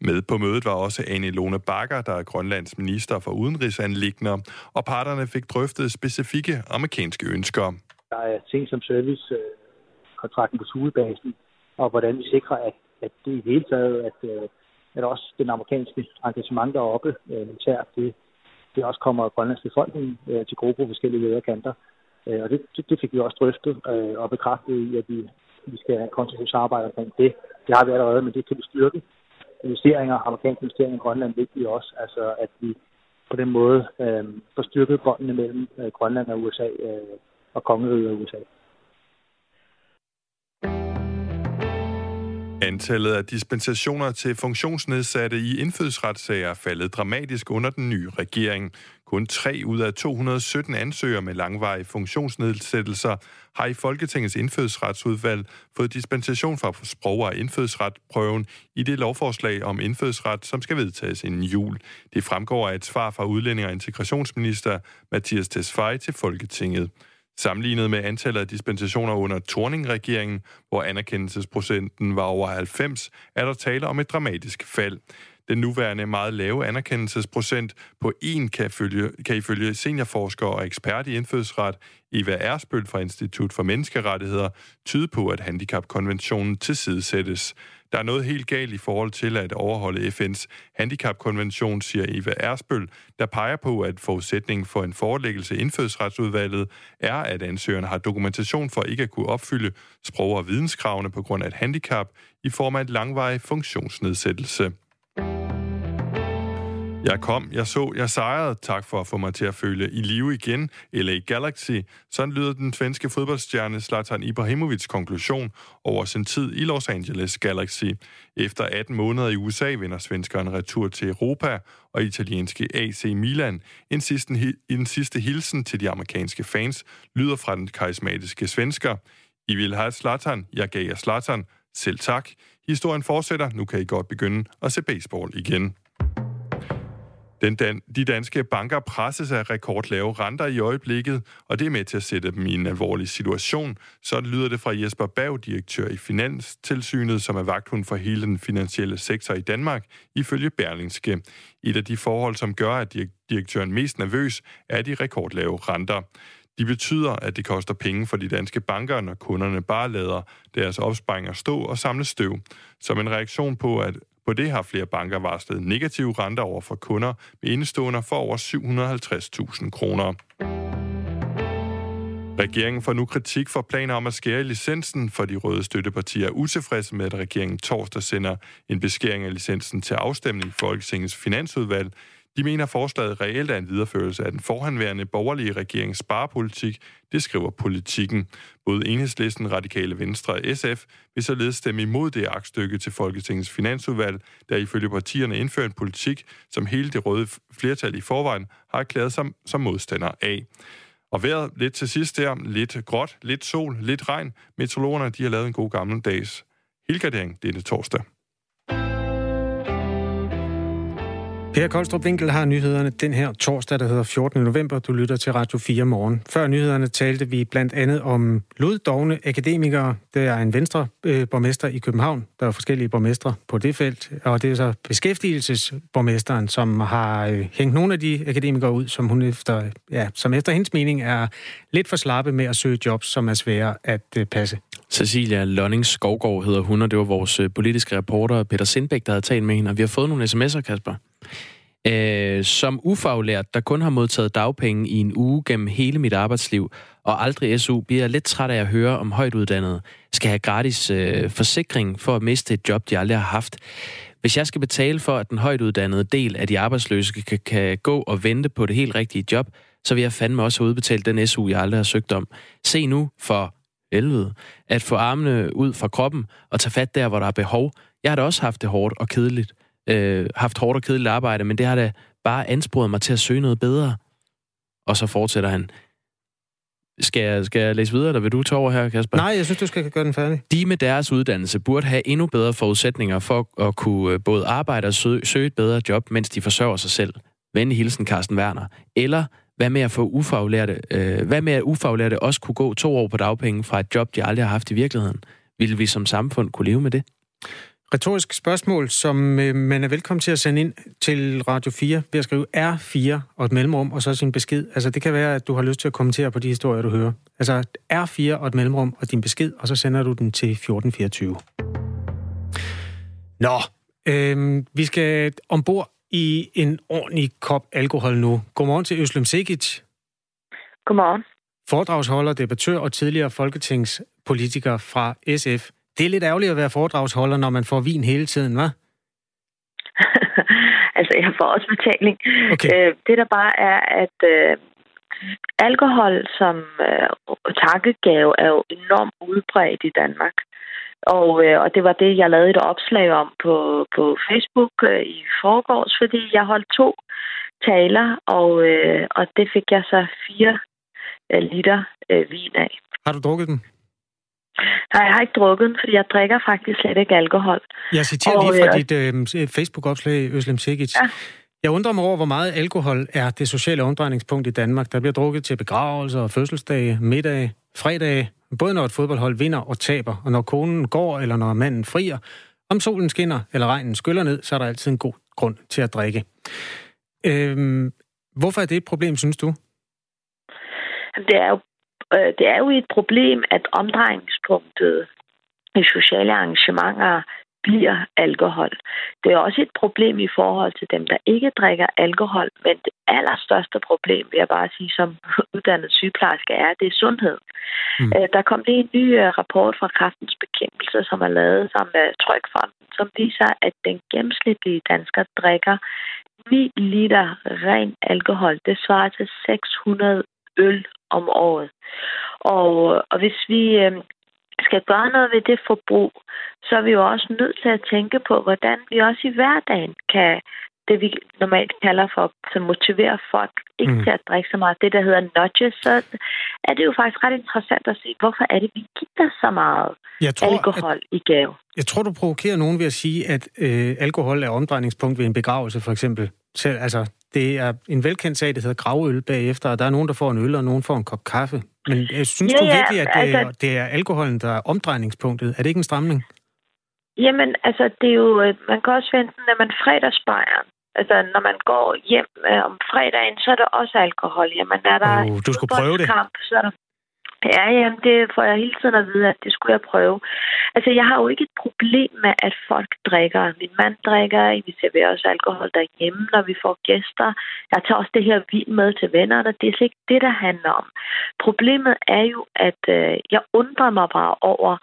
Med på mødet var også Anne Lone Bakker, der er Grønlands minister for udenrigsanlægner, og parterne fik drøftet specifikke amerikanske ønsker. Der er ting som service, øh, på Thulebasen, og hvordan vi sikrer, at, at det i hele taget, at øh, at også den amerikanske engagement deroppe øh, militært, det, det også kommer Grønlands befolkning øh, til gode på forskellige lederkanter. Øh, og det, det, det fik vi også drøftet øh, og bekræftet i, at vi, vi skal have konstruktivt samarbejde omkring det. Det har vi allerede, men det kan vi styrke. Investeringer, amerikanske investeringer i Grønland er vigtige også, altså at vi på den måde øh, får styrket båndene mellem øh, Grønland og USA øh, og kongeriget og USA. Antallet af dispensationer til funktionsnedsatte i indfødsretssager er faldet dramatisk under den nye regering. Kun 3 ud af 217 ansøgere med langvarige funktionsnedsættelser har i Folketingets indfødsretsudvalg fået dispensation fra sprog- og indfødsretprøven i det lovforslag om indfødsret, som skal vedtages inden jul. Det fremgår af et svar fra udlænding- og integrationsminister Mathias Tesfaye til Folketinget. Sammenlignet med antallet af dispensationer under Torning-regeringen, hvor anerkendelsesprocenten var over 90, er der tale om et dramatisk fald. Den nuværende meget lave anerkendelsesprocent på 1 kan, følge, kan ifølge seniorforsker og ekspert i indfødsret Eva Ersbøl fra Institut for Menneskerettigheder tyde på, at handicapkonventionen tilsidesættes. Der er noget helt galt i forhold til at overholde FN's handicapkonvention, siger Eva Ersbøl, der peger på, at forudsætningen for en forelæggelse i indfødsretsudvalget er, at ansøgerne har dokumentation for ikke at kunne opfylde sprog- og videnskravene på grund af et handicap i form af en langvarig funktionsnedsættelse. Jeg kom, jeg så, jeg sejrede. Tak for at få mig til at føle i live igen. LA Galaxy. Sådan lyder den svenske fodboldstjerne Zlatan Ibrahimovic konklusion over sin tid i Los Angeles Galaxy. Efter 18 måneder i USA vender svenskeren retur til Europa og italienske AC Milan. En sidste, en sidste hilsen til de amerikanske fans lyder fra den karismatiske svensker. I vil have Zlatan, jeg gav jer Zlatan. Selv tak. Historien fortsætter. Nu kan I godt begynde at se baseball igen. Den dan- de danske banker presses af rekordlave renter i øjeblikket, og det er med til at sætte dem i en alvorlig situation. Så lyder det fra Jesper Bav, direktør i Finanstilsynet, som er vagthund for hele den finansielle sektor i Danmark, ifølge Berlingske. Et af de forhold, som gør, at direktøren mest nervøs, er de rekordlave renter. De betyder, at det koster penge for de danske banker, når kunderne bare lader deres opsparinger stå og samle støv. Som en reaktion på, at på det har flere banker varslet negative renter over for kunder med indestående for over 750.000 kroner. Regeringen får nu kritik for planer om at skære licensen, for de røde støttepartier er utilfredse med, at regeringen torsdag sender en beskæring af licensen til afstemning i Folketingets finansudvalg. De mener, at forslaget reelt er en videreførelse af den forhandværende borgerlige regerings sparepolitik, det skriver politikken. Både Enhedslisten, Radikale Venstre og SF vil således stemme imod det aktstykke til Folketingets finansudvalg, der ifølge partierne indfører en politik, som hele det røde flertal i forvejen har erklæret sig som modstander af. Og vejret lidt til sidst der, lidt gråt, lidt sol, lidt regn. Meteorologerne de har lavet en god gammeldags helgardering denne torsdag. Per Koldstrup Winkel har nyhederne den her torsdag, der hedder 14. november. Du lytter til Radio 4 morgen. Før nyhederne talte vi blandt andet om loddogne akademikere. Det er en venstre øh, borgmester i København. Der er forskellige borgmestre på det felt. Og det er så beskæftigelsesborgmesteren, som har øh, hængt nogle af de akademikere ud, som hun efter, ja, som efter hendes mening er lidt for slappe med at søge jobs, som er svære at øh, passe. Cecilia Lønning Skovgaard hedder hun, og det var vores øh, politiske reporter Peter Sindbæk, der havde talt med hende, og vi har fået nogle sms'er, Kasper. Øh, som ufaglært, der kun har modtaget dagpenge i en uge gennem hele mit arbejdsliv, og aldrig SU, bliver jeg lidt træt af at høre om højtuddannede skal have gratis øh, forsikring for at miste et job, de aldrig har haft. Hvis jeg skal betale for, at den højtuddannede del af de arbejdsløse kan, kan gå og vente på det helt rigtige job, så vil jeg fandme også have udbetalt den SU, jeg aldrig har søgt om. Se nu for helvede, at få armene ud fra kroppen og tage fat der, hvor der er behov. Jeg har da også haft det hårdt og kedeligt øh, haft hårdt og kedeligt arbejde, men det har da bare ansporet mig til at søge noget bedre. Og så fortsætter han. Skal jeg, skal jeg læse videre, eller vil du tage over her, Kasper? Nej, jeg synes, du skal gøre den færdig. De med deres uddannelse burde have endnu bedre forudsætninger for at kunne øh, både arbejde og søge et bedre job, mens de forsørger sig selv. Venlig hilsen, Carsten Werner. Eller hvad med at få ufaglærte, øh, hvad med at ufaglærte også kunne gå to år på dagpenge fra et job, de aldrig har haft i virkeligheden? Vil vi som samfund kunne leve med det? Retorisk spørgsmål, som øh, man er velkommen til at sende ind til Radio 4 ved at skrive R4 og et mellemrum, og så sin besked. Altså, det kan være, at du har lyst til at kommentere på de historier, du hører. Altså, R4 og et mellemrum og din besked, og så sender du den til 1424. Nå, øh, vi skal ombord i en ordentlig kop alkohol nu. Godmorgen til Øslem Sikic. Godmorgen. Foredragsholder, debattør og tidligere folketingspolitiker fra SF. Det er lidt ærgerligt at være foredragsholder, når man får vin hele tiden, hva'? altså, jeg får også betaling. Okay. Øh, det der bare er, at øh, alkohol som øh, takkegave er jo enormt udbredt i Danmark. Og, øh, og det var det, jeg lavede et opslag om på, på Facebook øh, i forgårs, fordi jeg holdt to taler, og, øh, og det fik jeg så fire øh, liter øh, vin af. Har du drukket den? Nej, jeg har ikke drukket fordi jeg drikker faktisk slet ikke alkohol. Jeg citerer lige fra øh, dit øh, Facebook-opslag, Øslem Sikic. Ja. Jeg undrer mig over, hvor meget alkohol er det sociale omdrejningspunkt i Danmark. Der bliver drukket til begravelser, fødselsdage, middag, fredag, både når et fodboldhold vinder og taber, og når konen går, eller når manden frier. Om solen skinner, eller regnen skyller ned, så er der altid en god grund til at drikke. Øhm, hvorfor er det et problem, synes du? Det er jo øh, det er jo et problem, at omdrejningspunktet i sociale arrangementer bliver alkohol. Det er også et problem i forhold til dem, der ikke drikker alkohol, men det allerstørste problem, vil jeg bare sige som uddannet sygeplejerske, er, det er sundhed. Mm. Øh, der kom lige en ny øh, rapport fra Kraftens Bekæmpelse, som er lavet sammen med Trykfonden, som viser, at den gennemsnitlige dansker drikker 9 liter ren alkohol. Det svarer til 600 øl om året. Og, og hvis vi øh, skal gøre noget ved det forbrug, så er vi jo også nødt til at tænke på, hvordan vi også i hverdagen kan det, vi normalt kalder for at motivere folk ikke mm. til at drikke så meget, det der hedder nudges, så er det jo faktisk ret interessant at se, hvorfor er det, vi giver så meget jeg tror, alkohol at, i gave. Jeg tror, du provokerer nogen ved at sige, at øh, alkohol er omdrejningspunkt ved en begravelse, for eksempel. Selv, altså, det er en velkendt sag, det hedder gravøl bagefter, og der er nogen, der får en øl, og nogen får en kop kaffe. Men jeg synes ja, du virkelig, at det, altså, det er alkoholen, der er omdrejningspunktet? Er det ikke en stramning? Jamen, altså, det er jo, øh, man kan også vente, når man fredagsbejeren. Altså, når man går hjem øh, om fredagen, så er der også alkohol. Jamen, er der oh, du skulle prøve det. Kamp, så er der Ja, jamen, det får jeg hele tiden at vide, at det skulle jeg prøve. Altså, jeg har jo ikke et problem med, at folk drikker. Min mand drikker, vi serverer også alkohol derhjemme, når vi får gæster. Jeg tager også det her vin med til vennerne. Det er slet ikke det, der handler om. Problemet er jo, at øh, jeg undrer mig bare over,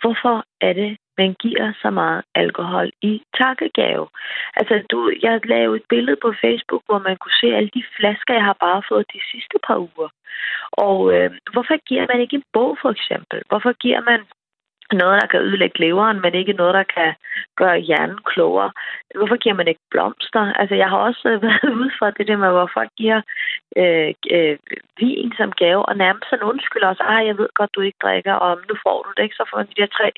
hvorfor er det, man giver så meget alkohol i takkegave. Altså, du, jeg lavede et billede på Facebook, hvor man kunne se alle de flasker, jeg har bare fået de sidste par uger. Og øh, hvorfor giver man ikke en bog, for eksempel? Hvorfor giver man noget, der kan ødelægge leveren, men ikke noget, der kan gøre hjernen klogere. Hvorfor giver man ikke blomster? Altså, jeg har også øh, været ude for det der med, hvor folk giver øh, øh, vin som gave, og nærmest sådan undskylder os, ah, jeg ved godt, du ikke drikker, og nu får du det, ikke? Så får man de der tre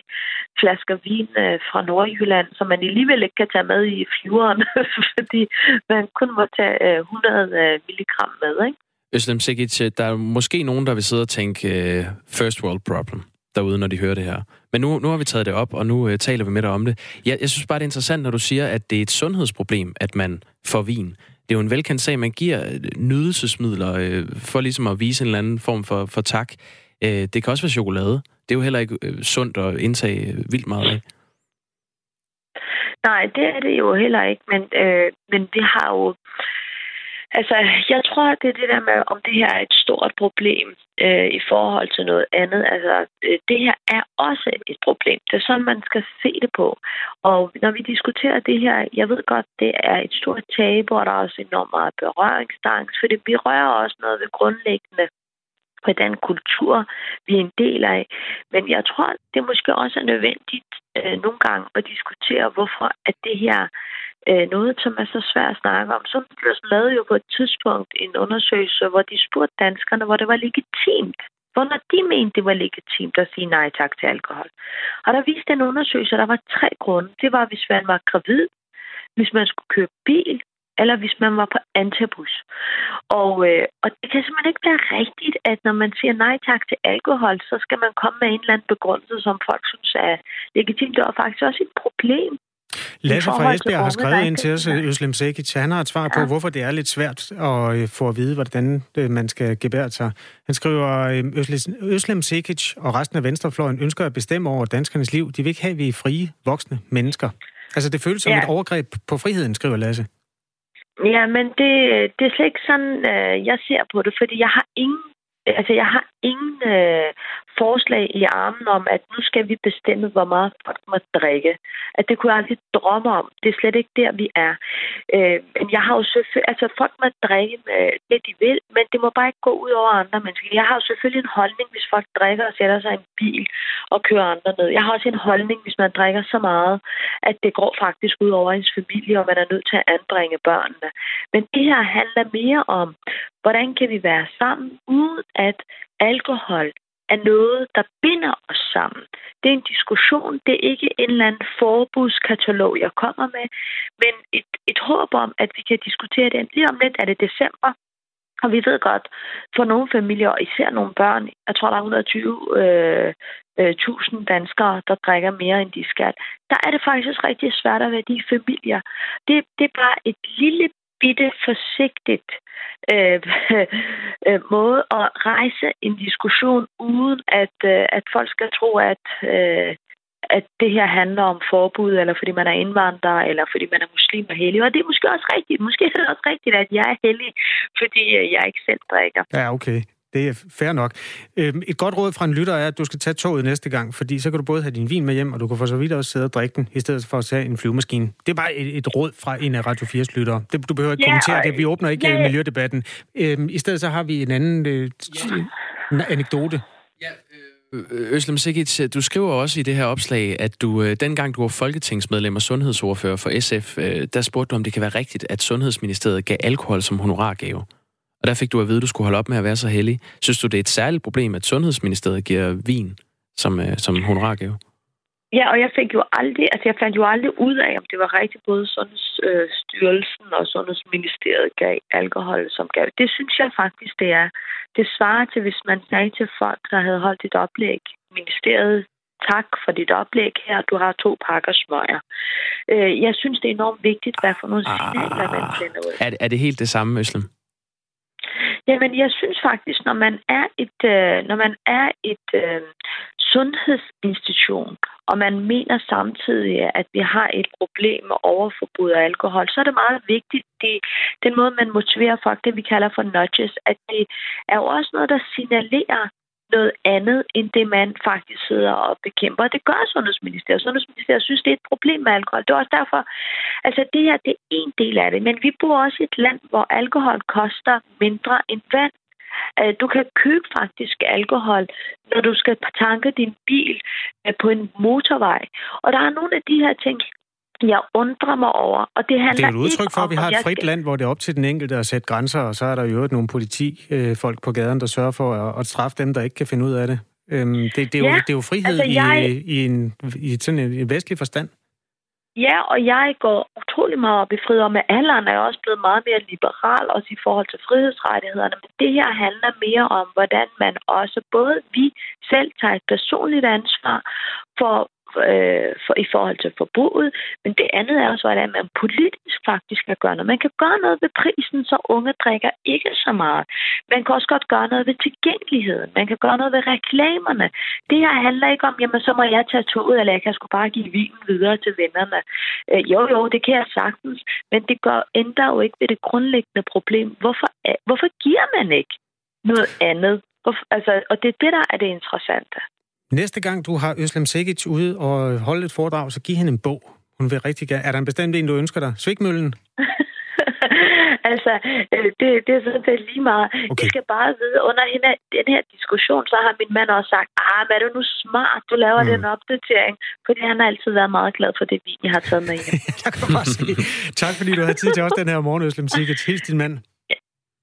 flasker vin øh, fra Nordjylland, som man alligevel ikke kan tage med i flyveren, fordi man kun må tage øh, 100 øh, milligram med, ikke? Øslem Sikic, øh, der er måske nogen, der vil sidde og tænke øh, first world problem derude, når de hører det her. Men nu, nu har vi taget det op, og nu øh, taler vi med dig om det. Jeg, jeg synes bare, det er interessant, når du siger, at det er et sundhedsproblem, at man får vin. Det er jo en velkendt sag, man giver øh, nydelsesmidler øh, for ligesom at vise en eller anden form for, for tak. Øh, det kan også være chokolade. Det er jo heller ikke øh, sundt at indtage øh, vildt meget af. Nej, det er det jo heller ikke, men, øh, men det har jo Altså, jeg tror, det er det der med, om det her er et stort problem øh, i forhold til noget andet. Altså, øh, det her er også et problem. Det er sådan, man skal se det på. Og når vi diskuterer det her, jeg ved godt, det er et stort tabu, og der er også enormt meget berøringsangst, for det berører også noget ved grundlæggende på den kultur, vi er en del af. Men jeg tror, det måske også er nødvendigt øh, nogle gange at diskutere, hvorfor at det her øh, noget, som er så svært at snakke om. Sundhedsstyrelsen lavede jo på et tidspunkt en undersøgelse, hvor de spurgte danskerne, hvor det var legitimt. Hvornår de mente, det var legitimt at sige nej tak til alkohol. Og der viste en undersøgelse, at der var tre grunde. Det var, hvis man var gravid, hvis man skulle køre bil, eller hvis man var på antabus. Og, øh, og det kan simpelthen ikke være rigtigt, at når man siger nej tak til alkohol, så skal man komme med en eller anden begrundelse, som folk synes er legitimt. Det var faktisk også et problem Lasse fra Esbjerg har skrevet ind til os, Øslem Sekic. Han har et svar på, ja. hvorfor det er lidt svært at øh, få at vide, hvordan øh, man skal gebære sig. Han skriver, øh, Øslem Sekic og resten af Venstrefløjen ønsker at bestemme over danskernes liv. De vil ikke have, at vi er frie, voksne mennesker. Altså, det føles som ja. et overgreb på friheden, skriver Lasse. Ja, men det, det er slet ikke sådan, jeg ser på det, fordi jeg har ingen Altså, jeg har ingen øh, forslag i armen om, at nu skal vi bestemme, hvor meget folk må drikke. At det kunne jeg aldrig drømme om. Det er slet ikke der, vi er. Øh, men jeg har jo selvfølgelig... Altså, folk må drikke med det, de vil, men det må bare ikke gå ud over andre mennesker. Jeg har jo selvfølgelig en holdning, hvis folk drikker og sætter sig i en bil og kører andre ned. Jeg har også en holdning, hvis man drikker så meget, at det går faktisk ud over ens familie, og man er nødt til at anbringe børnene. Men det her handler mere om, hvordan kan vi være sammen, uden at alkohol er noget, der binder os sammen. Det er en diskussion, det er ikke en eller anden forbudskatalog, jeg kommer med, men et, et håb om, at vi kan diskutere det. Lige om lidt er det december, og vi ved godt, for nogle familier, og især nogle børn, jeg tror, der er 120 øh, øh, tusind danskere, der drikker mere, end de skal. Der er det faktisk rigtig svært at være de familier. Det, det er bare et lille bitte forsigtigt øh, øh, måde at rejse en diskussion, uden at, øh, at folk skal tro, at, øh, at det her handler om forbud, eller fordi man er indvandrer, eller fordi man er muslim og hellig. Og det er måske også rigtigt. Måske er det også rigtigt, at jeg er hellig, fordi øh, jeg ikke selv drikker. Ja, okay. Det er fair nok. Øhm, et godt råd fra en lytter er, at du skal tage toget næste gang, fordi så kan du både have din vin med hjem, og du kan for så vidt også sidde og drikke den, i stedet for at tage en flyvemaskine. Det er bare et, et råd fra en af Radio 4's lyttere. Det, du behøver ikke yeah, kommentere det. Vi åbner ikke yeah. miljødebatten. Øhm, I stedet så har vi en anden øh, yeah. anekdote. Ja, øh, Øslem Sikic, du skriver også i det her opslag, at du øh, dengang du var folketingsmedlem og sundhedsordfører for SF, øh, der spurgte du, om det kan være rigtigt, at Sundhedsministeriet gav alkohol som honorargave. Og der fik du at vide, at du skulle holde op med at være så heldig. Synes du, det er et særligt problem, at Sundhedsministeriet giver vin som, øh, som honorargave? Ja, og jeg fik jo aldrig, altså jeg fandt jo aldrig ud af, om det var rigtigt både Sundhedsstyrelsen og Sundhedsministeriet gav alkohol som gav. Det synes jeg faktisk, det er. Det svarer til, hvis man sagde til folk, der havde holdt et oplæg, ministeriet, tak for dit oplæg her, du har to pakker smøger. Øh, jeg synes, det er enormt vigtigt, hvad for nogle signaler man sender ud. Er, er det helt det samme, Øslem? Jamen, jeg synes faktisk, når man er et, øh, når man er et øh, sundhedsinstitution, og man mener samtidig, at vi har et problem med overforbrug af alkohol, så er det meget vigtigt, det, den måde, man motiverer folk, det vi kalder for nudges, at det er jo også noget, der signalerer noget andet, end det man faktisk sidder og bekæmper. Det gør Sundhedsministeriet. Sundhedsministeriet synes, det er et problem med alkohol. Det er også derfor, altså det her, det er en del af det. Men vi bor også i et land, hvor alkohol koster mindre end vand. Øh, du kan købe faktisk alkohol, når du skal tanke din bil øh, på en motorvej. Og der er nogle af de her ting, jeg undrer mig over. Og det, handler det er et udtryk for, at vi har et frit skal... land, hvor det er op til den enkelte at sætte grænser, og så er der jo nogle politifolk på gaden, der sørger for at, at straffe dem, der ikke kan finde ud af det. Øhm, det, det, er, jo, det er jo frihed altså, jeg... i, i, en, i sådan en, en vestlig forstand. Ja, og jeg går utrolig meget op i frihed, og med alderen er jeg også blevet meget mere liberal, også i forhold til frihedsrettighederne. Men det her handler mere om, hvordan man også, både vi selv tager et personligt ansvar for øh, for, i forhold til forbruget, men det andet er også, hvordan man politisk faktisk kan gøre noget. Man kan gøre noget ved prisen, så unge drikker ikke så meget. Man kan også godt gøre noget ved tilgængeligheden. Man kan gøre noget ved reklamerne. Det her handler ikke om, jamen så må jeg tage toget, eller jeg kan sgu bare give vinen videre til vennerne. Øh, jo, jo, det kan jeg sagtens, men det gør, ændrer jo ikke ved det grundlæggende problem. Hvorfor, hvorfor giver man ikke noget andet? Hvorfor, altså, og det er det, der er det interessante. Næste gang du har Øslem Sekic ude og holde et foredrag, så giv hende en bog. Hun vil rigtig gerne. Er der en bestemt en, du ønsker dig? Svigmøllen? altså, øh, det, det er sådan set lige meget. Okay. Jeg skal bare vide, under hende, den her diskussion, så har min mand også sagt, ah, men er du nu smart, du laver mm. den opdatering, fordi han har altid været meget glad for det vin, jeg har taget med hjem. jeg kan bare sige, tak fordi du har tid til os den her morgen, Øslem Sikic. Hils din mand.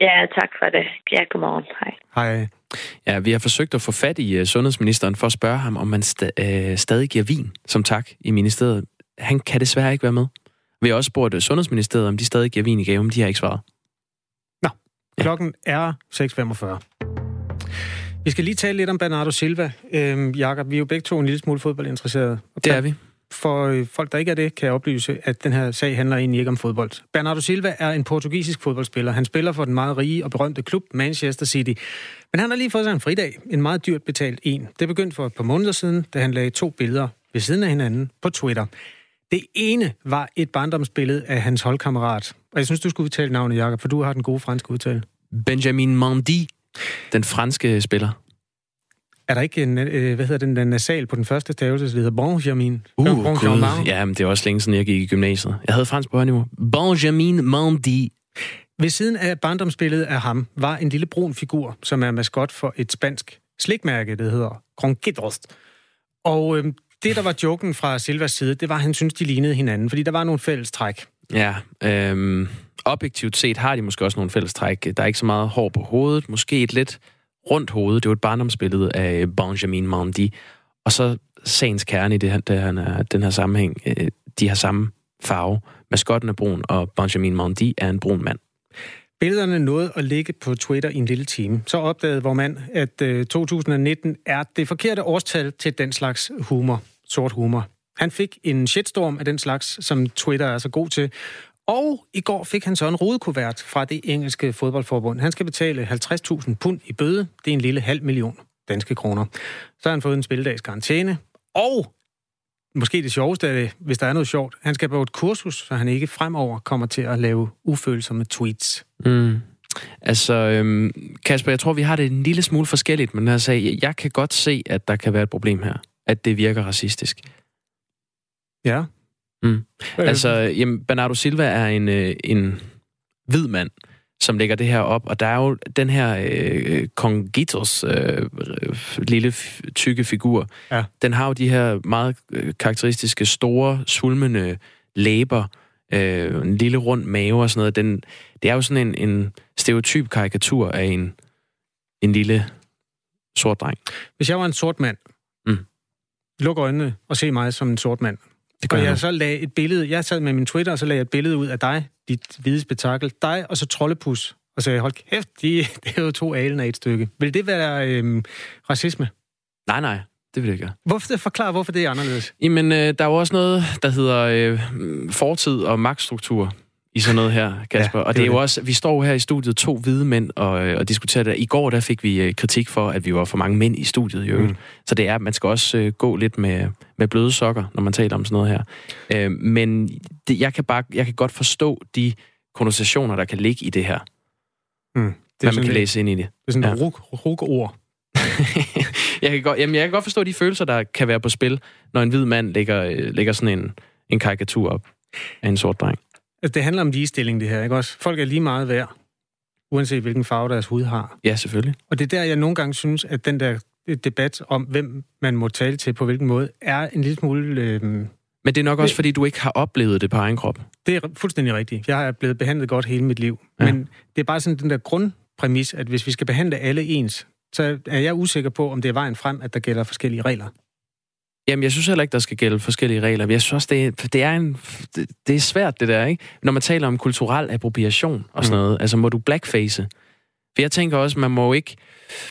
Ja, tak for det. Ja, godmorgen. Hej. Hej. Ja, vi har forsøgt at få fat i uh, sundhedsministeren for at spørge ham, om man st- uh, stadig giver vin som tak i ministeriet. Han kan desværre ikke være med. Vi har også spurgt uh, sundhedsministeriet, om de stadig giver vin i gave, men de har ikke svaret. Nå, ja. klokken er 6.45. Vi skal lige tale lidt om Bernardo Silva. Øhm, Jakob, vi er jo begge to en lille smule fodboldinteresserede. Det er vi. For øh, folk, der ikke er det, kan jeg oplyse, at den her sag handler egentlig ikke om fodbold. Bernardo Silva er en portugisisk fodboldspiller. Han spiller for den meget rige og berømte klub Manchester City. Men han har lige fået sig en fridag. En meget dyrt betalt en. Det begyndte for et par måneder siden, da han lagde to billeder ved siden af hinanden på Twitter. Det ene var et barndomsbillede af hans holdkammerat. Og jeg synes, du skulle udtale navnet, Jakob, for du har den gode franske udtale. Benjamin Mendy, den franske spiller. Er der ikke en, øh, hvad hedder den, den nasal på den første stavelse, der hedder Benjamin? Uh, Benjamin. Ja, men det er også længe siden, jeg gik i gymnasiet. Jeg havde fransk på niveau. Benjamin Mendy. Ved siden af barndomsbilledet af ham var en lille brun figur, som er maskot for et spansk slikmærke, det hedder Gronquidros. Og øh, det, der var joken fra Silvas side, det var, at han synes, de lignede hinanden, fordi der var nogle fælles træk. Ja, øh, objektivt set har de måske også nogle fælles træk. Der er ikke så meget hår på hovedet, måske et lidt rundt hoved. Det var et barndomsbillede af Benjamin Mondi. Og så sagens kerne i det her, det her, den her sammenhæng. Øh, de har samme farve. Maskotten er brun, og Benjamin Mondi er en brun mand. Billederne nåede at ligge på Twitter i en lille time. Så opdagede vor mand, at øh, 2019 er det forkerte årstal til den slags humor, sort humor. Han fik en shitstorm af den slags, som Twitter er så god til, og i går fik han så en rodekuvert fra det engelske fodboldforbund. Han skal betale 50.000 pund i bøde. Det er en lille halv million danske kroner. Så har han fået en spilledags karantæne. Og måske det sjoveste er det, hvis der er noget sjovt, han skal på et kursus, så han ikke fremover kommer til at lave ufølsomme tweets. Mm. Altså, øhm, Kasper, jeg tror, vi har det en lille smule forskelligt, men jeg, sagde, jeg kan godt se, at der kan være et problem her. At det virker racistisk. Ja, Mm. Altså, jamen, Bernardo Silva er en, øh, en hvid mand, som lægger det her op, og der er jo den her øh, Congitos øh, lille tykke figur. Ja. Den har jo de her meget øh, karakteristiske, store, svulmende læber, øh, en lille rund mave og sådan noget. Den, det er jo sådan en, en stereotyp karikatur af en, en lille sort dreng. Hvis jeg var en sort mand, mm. luk øjnene og se mig som en sort mand, det gør og jeg, jeg så lagde et billede, jeg sad med min Twitter, og så lagde jeg et billede ud af dig, dit hvide spektakel, dig og så Trollepus, og så hold kæft, de, det er jo to alen af et stykke. Vil det være øhm, racisme? Nej, nej. Det vil jeg ikke Hvorfor, forklar, hvorfor det er anderledes. Jamen, øh, der er jo også noget, der hedder øh, fortid og magtstruktur i sådan noget her, Kasper. Ja, og det er jo det. også, vi står her i studiet, to hvide mænd, og, øh, og diskuterer det. I går der fik vi øh, kritik for, at vi var for mange mænd i studiet i øvrigt. Mm. Så det er, man skal også øh, gå lidt med, med bløde sokker, når man taler om sådan noget her. Øh, men det, jeg, kan bare, jeg kan godt forstå de konnotationer, der kan ligge i det her. Mm. Det hvad man kan det, læse ind i det. Det er sådan et ja. ruk, ruk-ord. jeg, kan godt, jamen, jeg kan godt forstå de følelser, der kan være på spil, når en hvid mand lægger, lægger sådan en, en karikatur op af en sort dreng. Altså, det handler om ligestilling, det her, ikke også? Folk er lige meget værd. uanset hvilken farve deres hud har. Ja, selvfølgelig. Og det er der, jeg nogle gange synes, at den der debat om, hvem man må tale til på hvilken måde, er en lille smule... Øh, Men det er nok også, fordi du ikke har oplevet det på egen krop. Det er fuldstændig rigtigt. Jeg har blevet behandlet godt hele mit liv. Ja. Men det er bare sådan den der grundpræmis, at hvis vi skal behandle alle ens, så er jeg usikker på, om det er vejen frem, at der gælder forskellige regler. Jamen, jeg synes heller ikke, der skal gælde forskellige regler. Jeg synes også, det det er, en, det er svært, det der, ikke? Når man taler om kulturel appropriation og sådan mm. noget, altså må du blackface? For jeg tænker også, man må ikke...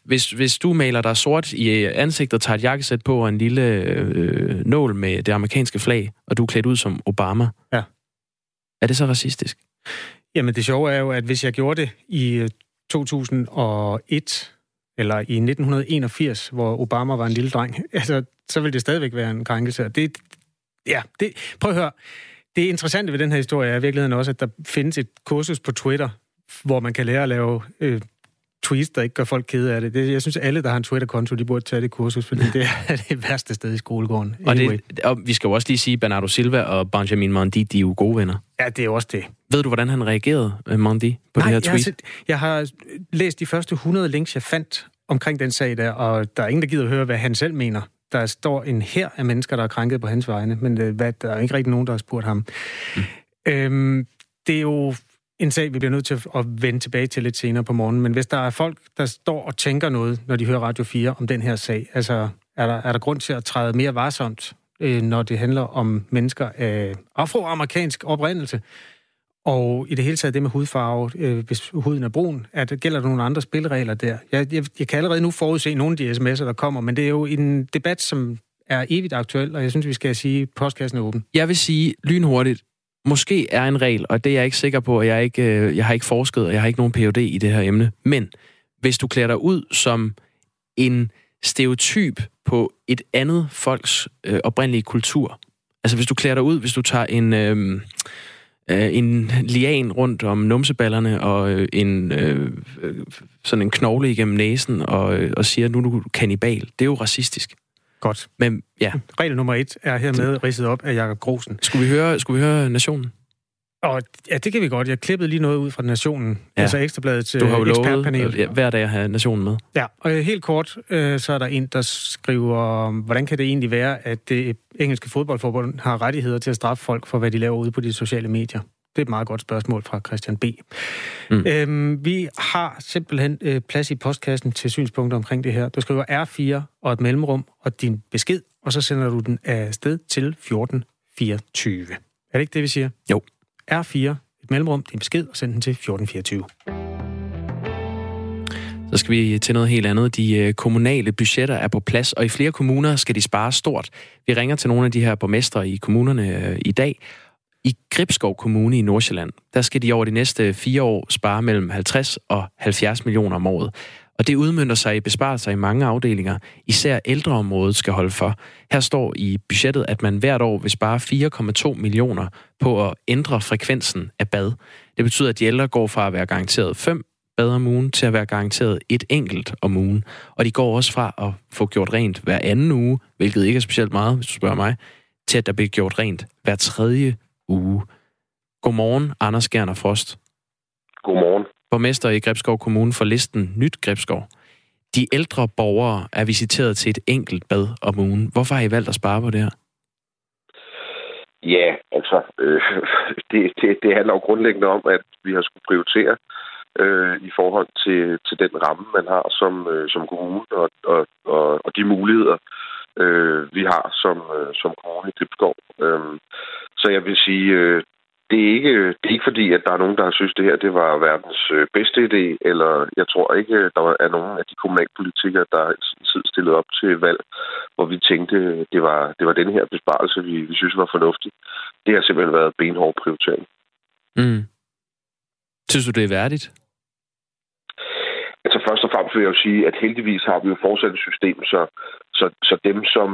Hvis, hvis du maler dig sort i ansigtet, tager et jakkesæt på og en lille øh, nål med det amerikanske flag, og du er klædt ud som Obama, ja. er det så racistisk? Jamen, det sjove er jo, at hvis jeg gjorde det i 2001, eller i 1981, hvor Obama var en lille dreng, altså, så vil det stadigvæk være en krænkelse. Det, ja, det, prøv at høre. Det interessante ved den her historie er i virkeligheden også, at der findes et kursus på Twitter, hvor man kan lære at lave øh, tweets, der ikke gør folk kede af det. det. Jeg synes, alle, der har en Twitter-konto, de burde tage det kursus, fordi det er det værste sted i skolegården. Anyway. Og, det, og vi skal jo også lige sige, Bernardo Silva og Benjamin Mondi, de er jo gode venner. Ja, det er også det. Ved du, hvordan han reagerede, øh, Mondi, på Nej, det her tweet? Jeg har, jeg har læst de første 100 links, jeg fandt omkring den sag der, og der er ingen, der gider at høre, hvad han selv mener. Der står en her af mennesker, der er krænket på hans vegne, men øh, hvad, der er ikke rigtig nogen, der har spurgt ham. Mm. Øhm, det er jo en sag, vi bliver nødt til at vende tilbage til lidt senere på morgenen. Men hvis der er folk, der står og tænker noget, når de hører Radio 4 om den her sag, altså er der, er der grund til at træde mere varsomt, øh, når det handler om mennesker af afroamerikansk oprindelse, og i det hele taget det med hudfarve, øh, hvis huden er brun, at gælder der nogle andre spilleregler der? Jeg, jeg, jeg kan allerede nu forudse nogle af de sms'er, der kommer, men det er jo en debat, som er evigt aktuel, og jeg synes, vi skal sige, at postkassen er åben. Jeg vil sige lynhurtigt, måske er en regel, og det er jeg ikke sikker på, og jeg, er ikke, øh, jeg har ikke forsket, og jeg har ikke nogen Ph.D. i det her emne, men hvis du klæder dig ud som en stereotyp på et andet folks øh, oprindelige kultur, altså hvis du klæder dig ud, hvis du tager en... Øh, øh, en lian rundt om numseballerne og øh, en øh, sådan en knogle igennem næsen og, øh, og siger, nu er du kanibal. Det er jo racistisk. Godt. Men ja. Regel nummer et er hermed ridset op af Jakob Grosen. Skulle vi høre, skulle vi høre Nationen? Og, ja, det kan vi godt. Jeg klippede lige noget ud fra Nationen, ja. altså Ekstrabladets du har jo ekspertpanel. Lovet, ja, hver dag at have Nationen med. Ja, og helt kort, øh, så er der en, der skriver, hvordan kan det egentlig være, at det engelske fodboldforbund har rettigheder til at straffe folk for, hvad de laver ude på de sociale medier? Det er et meget godt spørgsmål fra Christian B. Mm. Øhm, vi har simpelthen øh, plads i postkassen til synspunkter omkring det her. Du skriver R4 og et mellemrum og din besked, og så sender du den af sted til 1424. Er det ikke det, vi siger? Jo. R4, et mellemrum, din besked, og send den til 1424. Så skal vi til noget helt andet. De øh, kommunale budgetter er på plads, og i flere kommuner skal de spare stort. Vi ringer til nogle af de her borgmestre i kommunerne øh, i dag, i Gribskov Kommune i Nordsjælland, der skal de over de næste fire år spare mellem 50 og 70 millioner om året. Og det udmyndter sig i besparelser i mange afdelinger. Især ældreområdet skal holde for. Her står i budgettet, at man hvert år vil spare 4,2 millioner på at ændre frekvensen af bad. Det betyder, at de ældre går fra at være garanteret 5 bad om ugen til at være garanteret et enkelt om ugen. Og de går også fra at få gjort rent hver anden uge, hvilket ikke er specielt meget, hvis du spørger mig, til at der bliver gjort rent hver tredje uge. Godmorgen, Anders Gerner Frost. Borgmester i Grebskov Kommune for listen Nyt Grebskov. De ældre borgere er visiteret til et enkelt bad om ugen. Hvorfor har I valgt at spare på det her? Ja, altså, øh, det, det, det handler jo grundlæggende om, at vi har skulle prioritere øh, i forhold til, til den ramme, man har som, øh, som kommune, og, og, og, og de muligheder, øh, vi har som, øh, som kommune i Gribskov. Øh, så jeg vil sige, øh, det, er ikke, det er ikke fordi, at der er nogen, der har synes, det her det var verdens øh, bedste idé, eller jeg tror ikke, der er nogen af de kommunalpolitikere, der tid stillet op til valg, hvor vi tænkte, det var, det var den her besparelse, vi, vi synes var fornuftig. Det har simpelthen været benhård prioritering. Mm. Synes du, det er værdigt? Altså først og fremmest vil jeg jo sige, at heldigvis har vi jo fortsat et system, så, så, så dem, som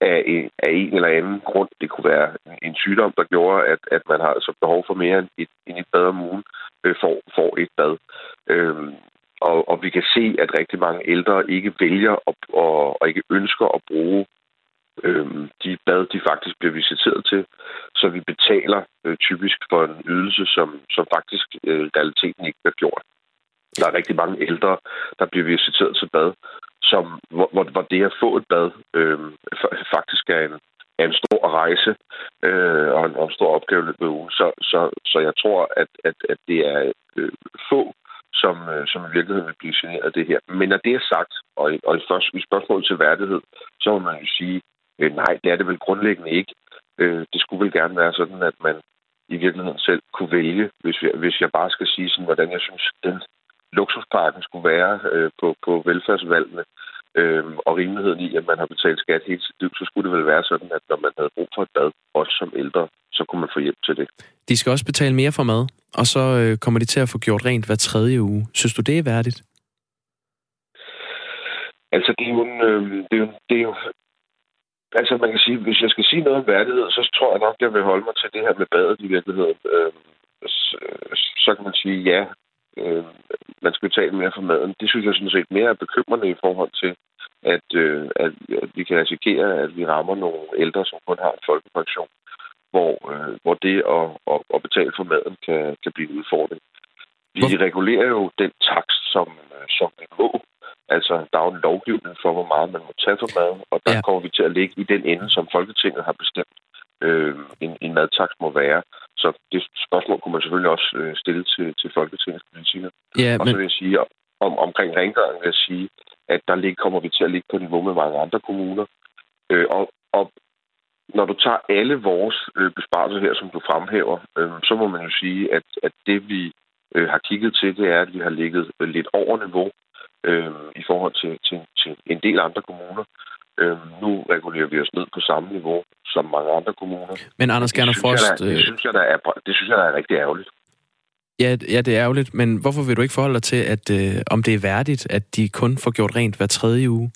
af en, af en eller anden grund. Det kunne være en sygdom, der gjorde, at, at man har altså behov for mere end et, end et bad om ugen, øh, får, får et bad. Øhm, og, og vi kan se, at rigtig mange ældre ikke vælger og, og, og ikke ønsker at bruge øhm, de bad, de faktisk bliver visiteret til. Så vi betaler øh, typisk for en ydelse, som, som faktisk øh, realiteten ikke bliver gjort. Der er rigtig mange ældre, der bliver visiteret til bad, som, hvor, hvor, hvor det at få et bad øh, faktisk er en, er en stor rejse øh, og, en, og en stor opgave løbet af ugen. Så, så, så jeg tror, at, at, at det er øh, få, som, øh, som i virkeligheden vil blive generet af det her. Men når det er sagt, og, og i, først, i spørgsmål til værdighed, så må man jo sige, øh, nej, det er det vel grundlæggende ikke. Øh, det skulle vel gerne være sådan, at man i virkeligheden selv kunne vælge, hvis, jeg, hvis jeg bare skal sige sådan, hvordan jeg synes, den luksusparken skulle være øh, på, på velfærdsvalgene, øh, og rimeligheden i, at man har betalt skat hele sit liv, så skulle det vel være sådan, at når man havde brug for et bad, også som ældre, så kunne man få hjælp til det. De skal også betale mere for mad, og så øh, kommer de til at få gjort rent hver tredje uge. Synes du, det er værdigt? Altså, det er jo, en, øh, det er jo, det er jo Altså, man kan sige, hvis jeg skal sige noget om værdighed, så tror jeg nok, at jeg vil holde mig til det her med badet i virkeligheden. Øh, så, så kan man sige, ja, øh, man skal betale mere for maden. Det synes jeg sådan set mere er bekymrende i forhold til, at, øh, at, at vi kan risikere, at vi rammer nogle ældre, som kun har en folkepension, hvor, øh, hvor det at, at, at betale for maden kan, kan blive en udfordring. Vi Hvor? regulerer jo den takst, som, som vi må. Altså, der er jo en lovgivning for, hvor meget man må tage for mad, og der ja. kommer vi til at ligge i den ende, som Folketinget har bestemt, øh, en, en madtakst må være. Så det spørgsmål kunne man selvfølgelig også øh, stille til, til Folketingets politikere. Ja, og så vil jeg sige, om, omkring rengøring vil jeg sige, at der lig, kommer vi til at ligge på niveau med mange andre kommuner. Øh, og, og når du tager alle vores øh, besparelser her, som du fremhæver, øh, så må man jo sige, at, at det vi øh, har kigget til, det er, at vi har ligget øh, lidt over niveau øh, i forhold til, til, til en del andre kommuner. Øh, nu regulerer vi os ned på samme niveau som mange andre kommuner. Men Anders Gerner Frost... Det, det, synes jeg, der er, det synes jeg, der er rigtig ærgerligt. Ja, ja, det er ærgerligt, men hvorfor vil du ikke forholde dig til, at øh, om det er værdigt, at de kun får gjort rent hver tredje uge?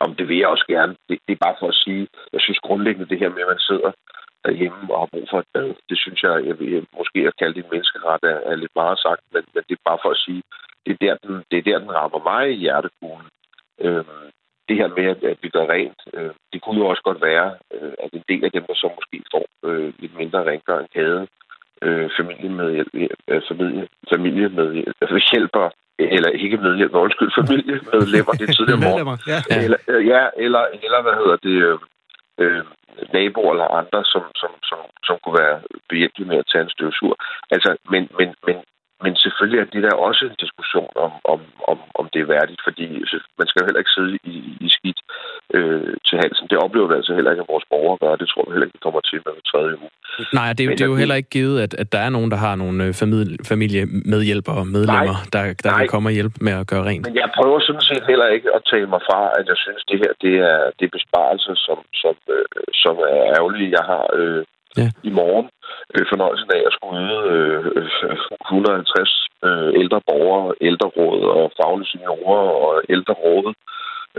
Om det vil jeg også gerne. Det, det er bare for at sige, jeg synes grundlæggende det her med, at man sidder derhjemme og har brug for et bad, det synes jeg, jeg vil måske at kalde det en menneskeret, er, er lidt meget sagt, men, men det er bare for at sige, det er der, den, det er der, den rammer mig i hjertekuglen. Øhm, det her med, at vi gør rent, øh, det kunne jo også godt være, øh, at en del af dem, der så måske får øh, lidt mindre rengøring, havde øh, familie med øh, familie, familie med øh, hjælper, eller ikke medhjælp, undskyld, familiemedlemmer, det er tidligere morgen. ja. Eller, øh, ja, eller, eller hvad hedder det, øh, øh, naboer eller andre, som, som, som, som kunne være behjælpelige med at tage en støvsur. Altså, men, men, men men selvfølgelig er det der også en diskussion om, om, om, om det er værdigt, fordi man skal jo heller ikke sidde i, i skidt øh, til halsen. Det oplever vi altså heller ikke, at vores borgere gør. Det tror vi heller ikke, vi kommer til med tredje uge. Nej, det er, det er jo heller ikke givet, at, at der er nogen, der har nogle øh, familie, familiemedhjælpere og medlemmer, nej, der, der nej. kan komme og hjælpe med at gøre rent. Men jeg prøver sådan set heller ikke at tale mig fra, at jeg synes, det her det er, det er besparelser, som, som, øh, som er ærgerlige. Jeg har øh, ja. i morgen øh, fornøjelsen af at skulle øh, 150 øh, ældre borgere, ældreråd og faglige seniorer og ældrerådet,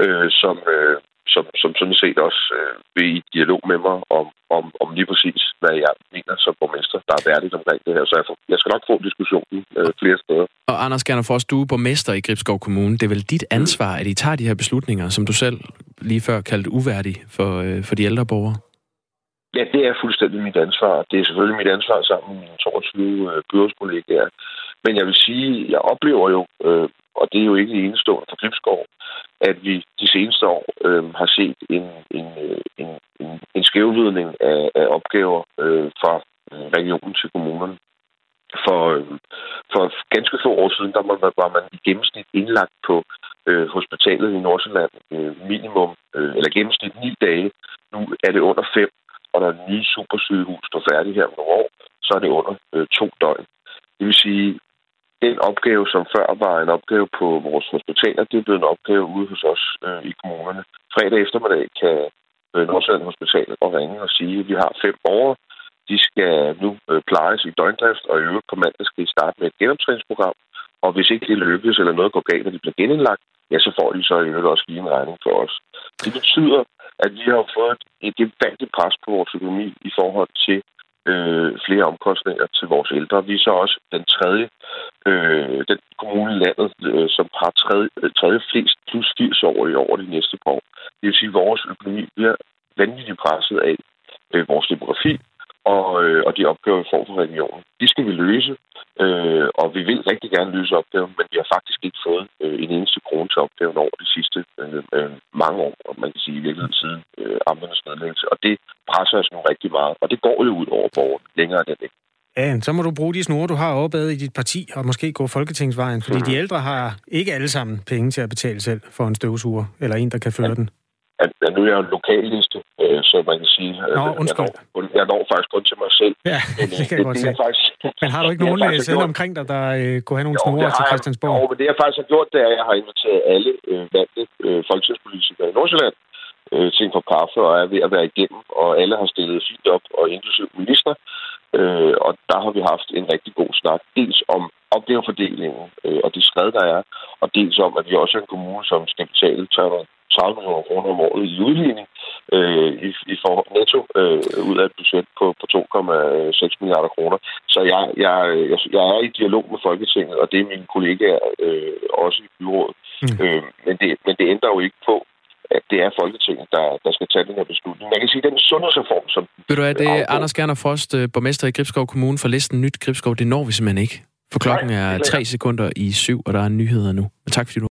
øh, som, øh, som, som sådan set også øh, vil i dialog med mig om, om, om lige præcis, hvad jeg mener som borgmester, der er værdigt omkring det her. Så jeg, får, jeg skal nok få diskussionen øh, flere steder. Og Anders Gerner Fors, du er borgmester i Gribskov Kommune. Det er vel dit ansvar, at I tager de her beslutninger, som du selv lige før kaldte uværdige for, øh, for de ældre borgere? Ja, det er fuldstændig mit ansvar. Det er selvfølgelig mit ansvar sammen med mine 22 øh, byrådskollegaer. Men jeg vil sige, jeg oplever jo, øh, og det er jo ikke det enestående for Gribskov, at vi de seneste år øh, har set en, en, øh, en, en, en skævvidning af, af opgaver øh, fra øh, regionen til kommunerne. For, øh, for ganske få år siden, der var, var man i gennemsnit indlagt på øh, hospitalet i Nordsjælland øh, minimum, øh, eller gennemsnit ni dage. Nu er det under fem, og når det nye supersygehus står færdigt her om nogle år, så er det under øh, to døgn. Det vil sige, den opgave, som før var en opgave på vores hospitaler, det er blevet en opgave ude hos os øh, i kommunerne. Fredag eftermiddag kan øh, Nordsjælland Hospital og ringe og sige, at vi har fem borgere. De skal nu øh, plejes i døgndrift, og i øvrigt på mandag skal de starte med et genoptræningsprogram. Og hvis ikke det lykkes, eller noget går galt, og de bliver genindlagt, ja, så får de så i øvrigt også lige en regning for os. Det betyder, at vi har fået et gevaldigt pres på vores økonomi i forhold til øh, flere omkostninger til vores ældre. Vi er så også den tredje, øh, den kommune i landet, øh, som har tredje, øh, tredje flest plus 80 år i over de næste par år. Det vil sige, at vores økonomi bliver vanvittigt presset af øh, vores demografi, og, øh, og de opgaver, vi får fra regionen. De skal vi løse, øh, og vi vil rigtig gerne løse opgaven, men vi har faktisk ikke fået øh, en eneste krone til opgaven over de sidste øh, øh, mange år, og man kan sige i virkeligheden siden øh, amternes nedlæggelse. Og det presser os nu rigtig meget, og det går jo ud over borgerne længere end det. Ja, så må du bruge de snore, du har opad i dit parti, og måske gå folketingsvejen, fordi mm-hmm. de ældre har ikke alle sammen penge til at betale selv for en støvsuger, eller en, der kan føre ja. den. At, at nu er jeg en lokalliste, øh, så man kan sige, Nå, at jeg, når, jeg når faktisk kun til mig selv. Ja, men, det kan jeg godt se. Faktisk, men har du ikke nogen øh, sædler omkring dig, der øh, kunne have nogle snore til Christiansborg? Jo, men det jeg faktisk har gjort, det er, at jeg har inviteret alle øh, valgte øh, folketingspolitikere i Nordsjælland øh, til en kop kaffe, og er ved at være igennem, og alle har stillet fint op, og inklusiv minister. Øh, og der har vi haft en rigtig god snak, dels om opgavefordelingen øh, og de skred, der er, og dels om, at vi også er en kommune, som skal betale 330 millioner kroner om året i udligning øh, i, i for, netto øh, ud af et budget på, på 2,6 milliarder kroner. Så jeg, jeg, jeg, jeg er i dialog med Folketinget, og det er mine kollegaer øh, også i byrådet. Mm. Øh, men, det, men det ændrer jo ikke på, at det er Folketinget, der, der skal tage den her beslutning. Man kan sige, at den sundhedsreform, som... Ved du, at det er Anders Gerner Frost, øh, borgmester i Gribskov Kommune, for listen Nyt Gribskov, det når vi simpelthen ikke. For klokken er tre sekunder i syv, og der er nyheder nu. Men tak fordi du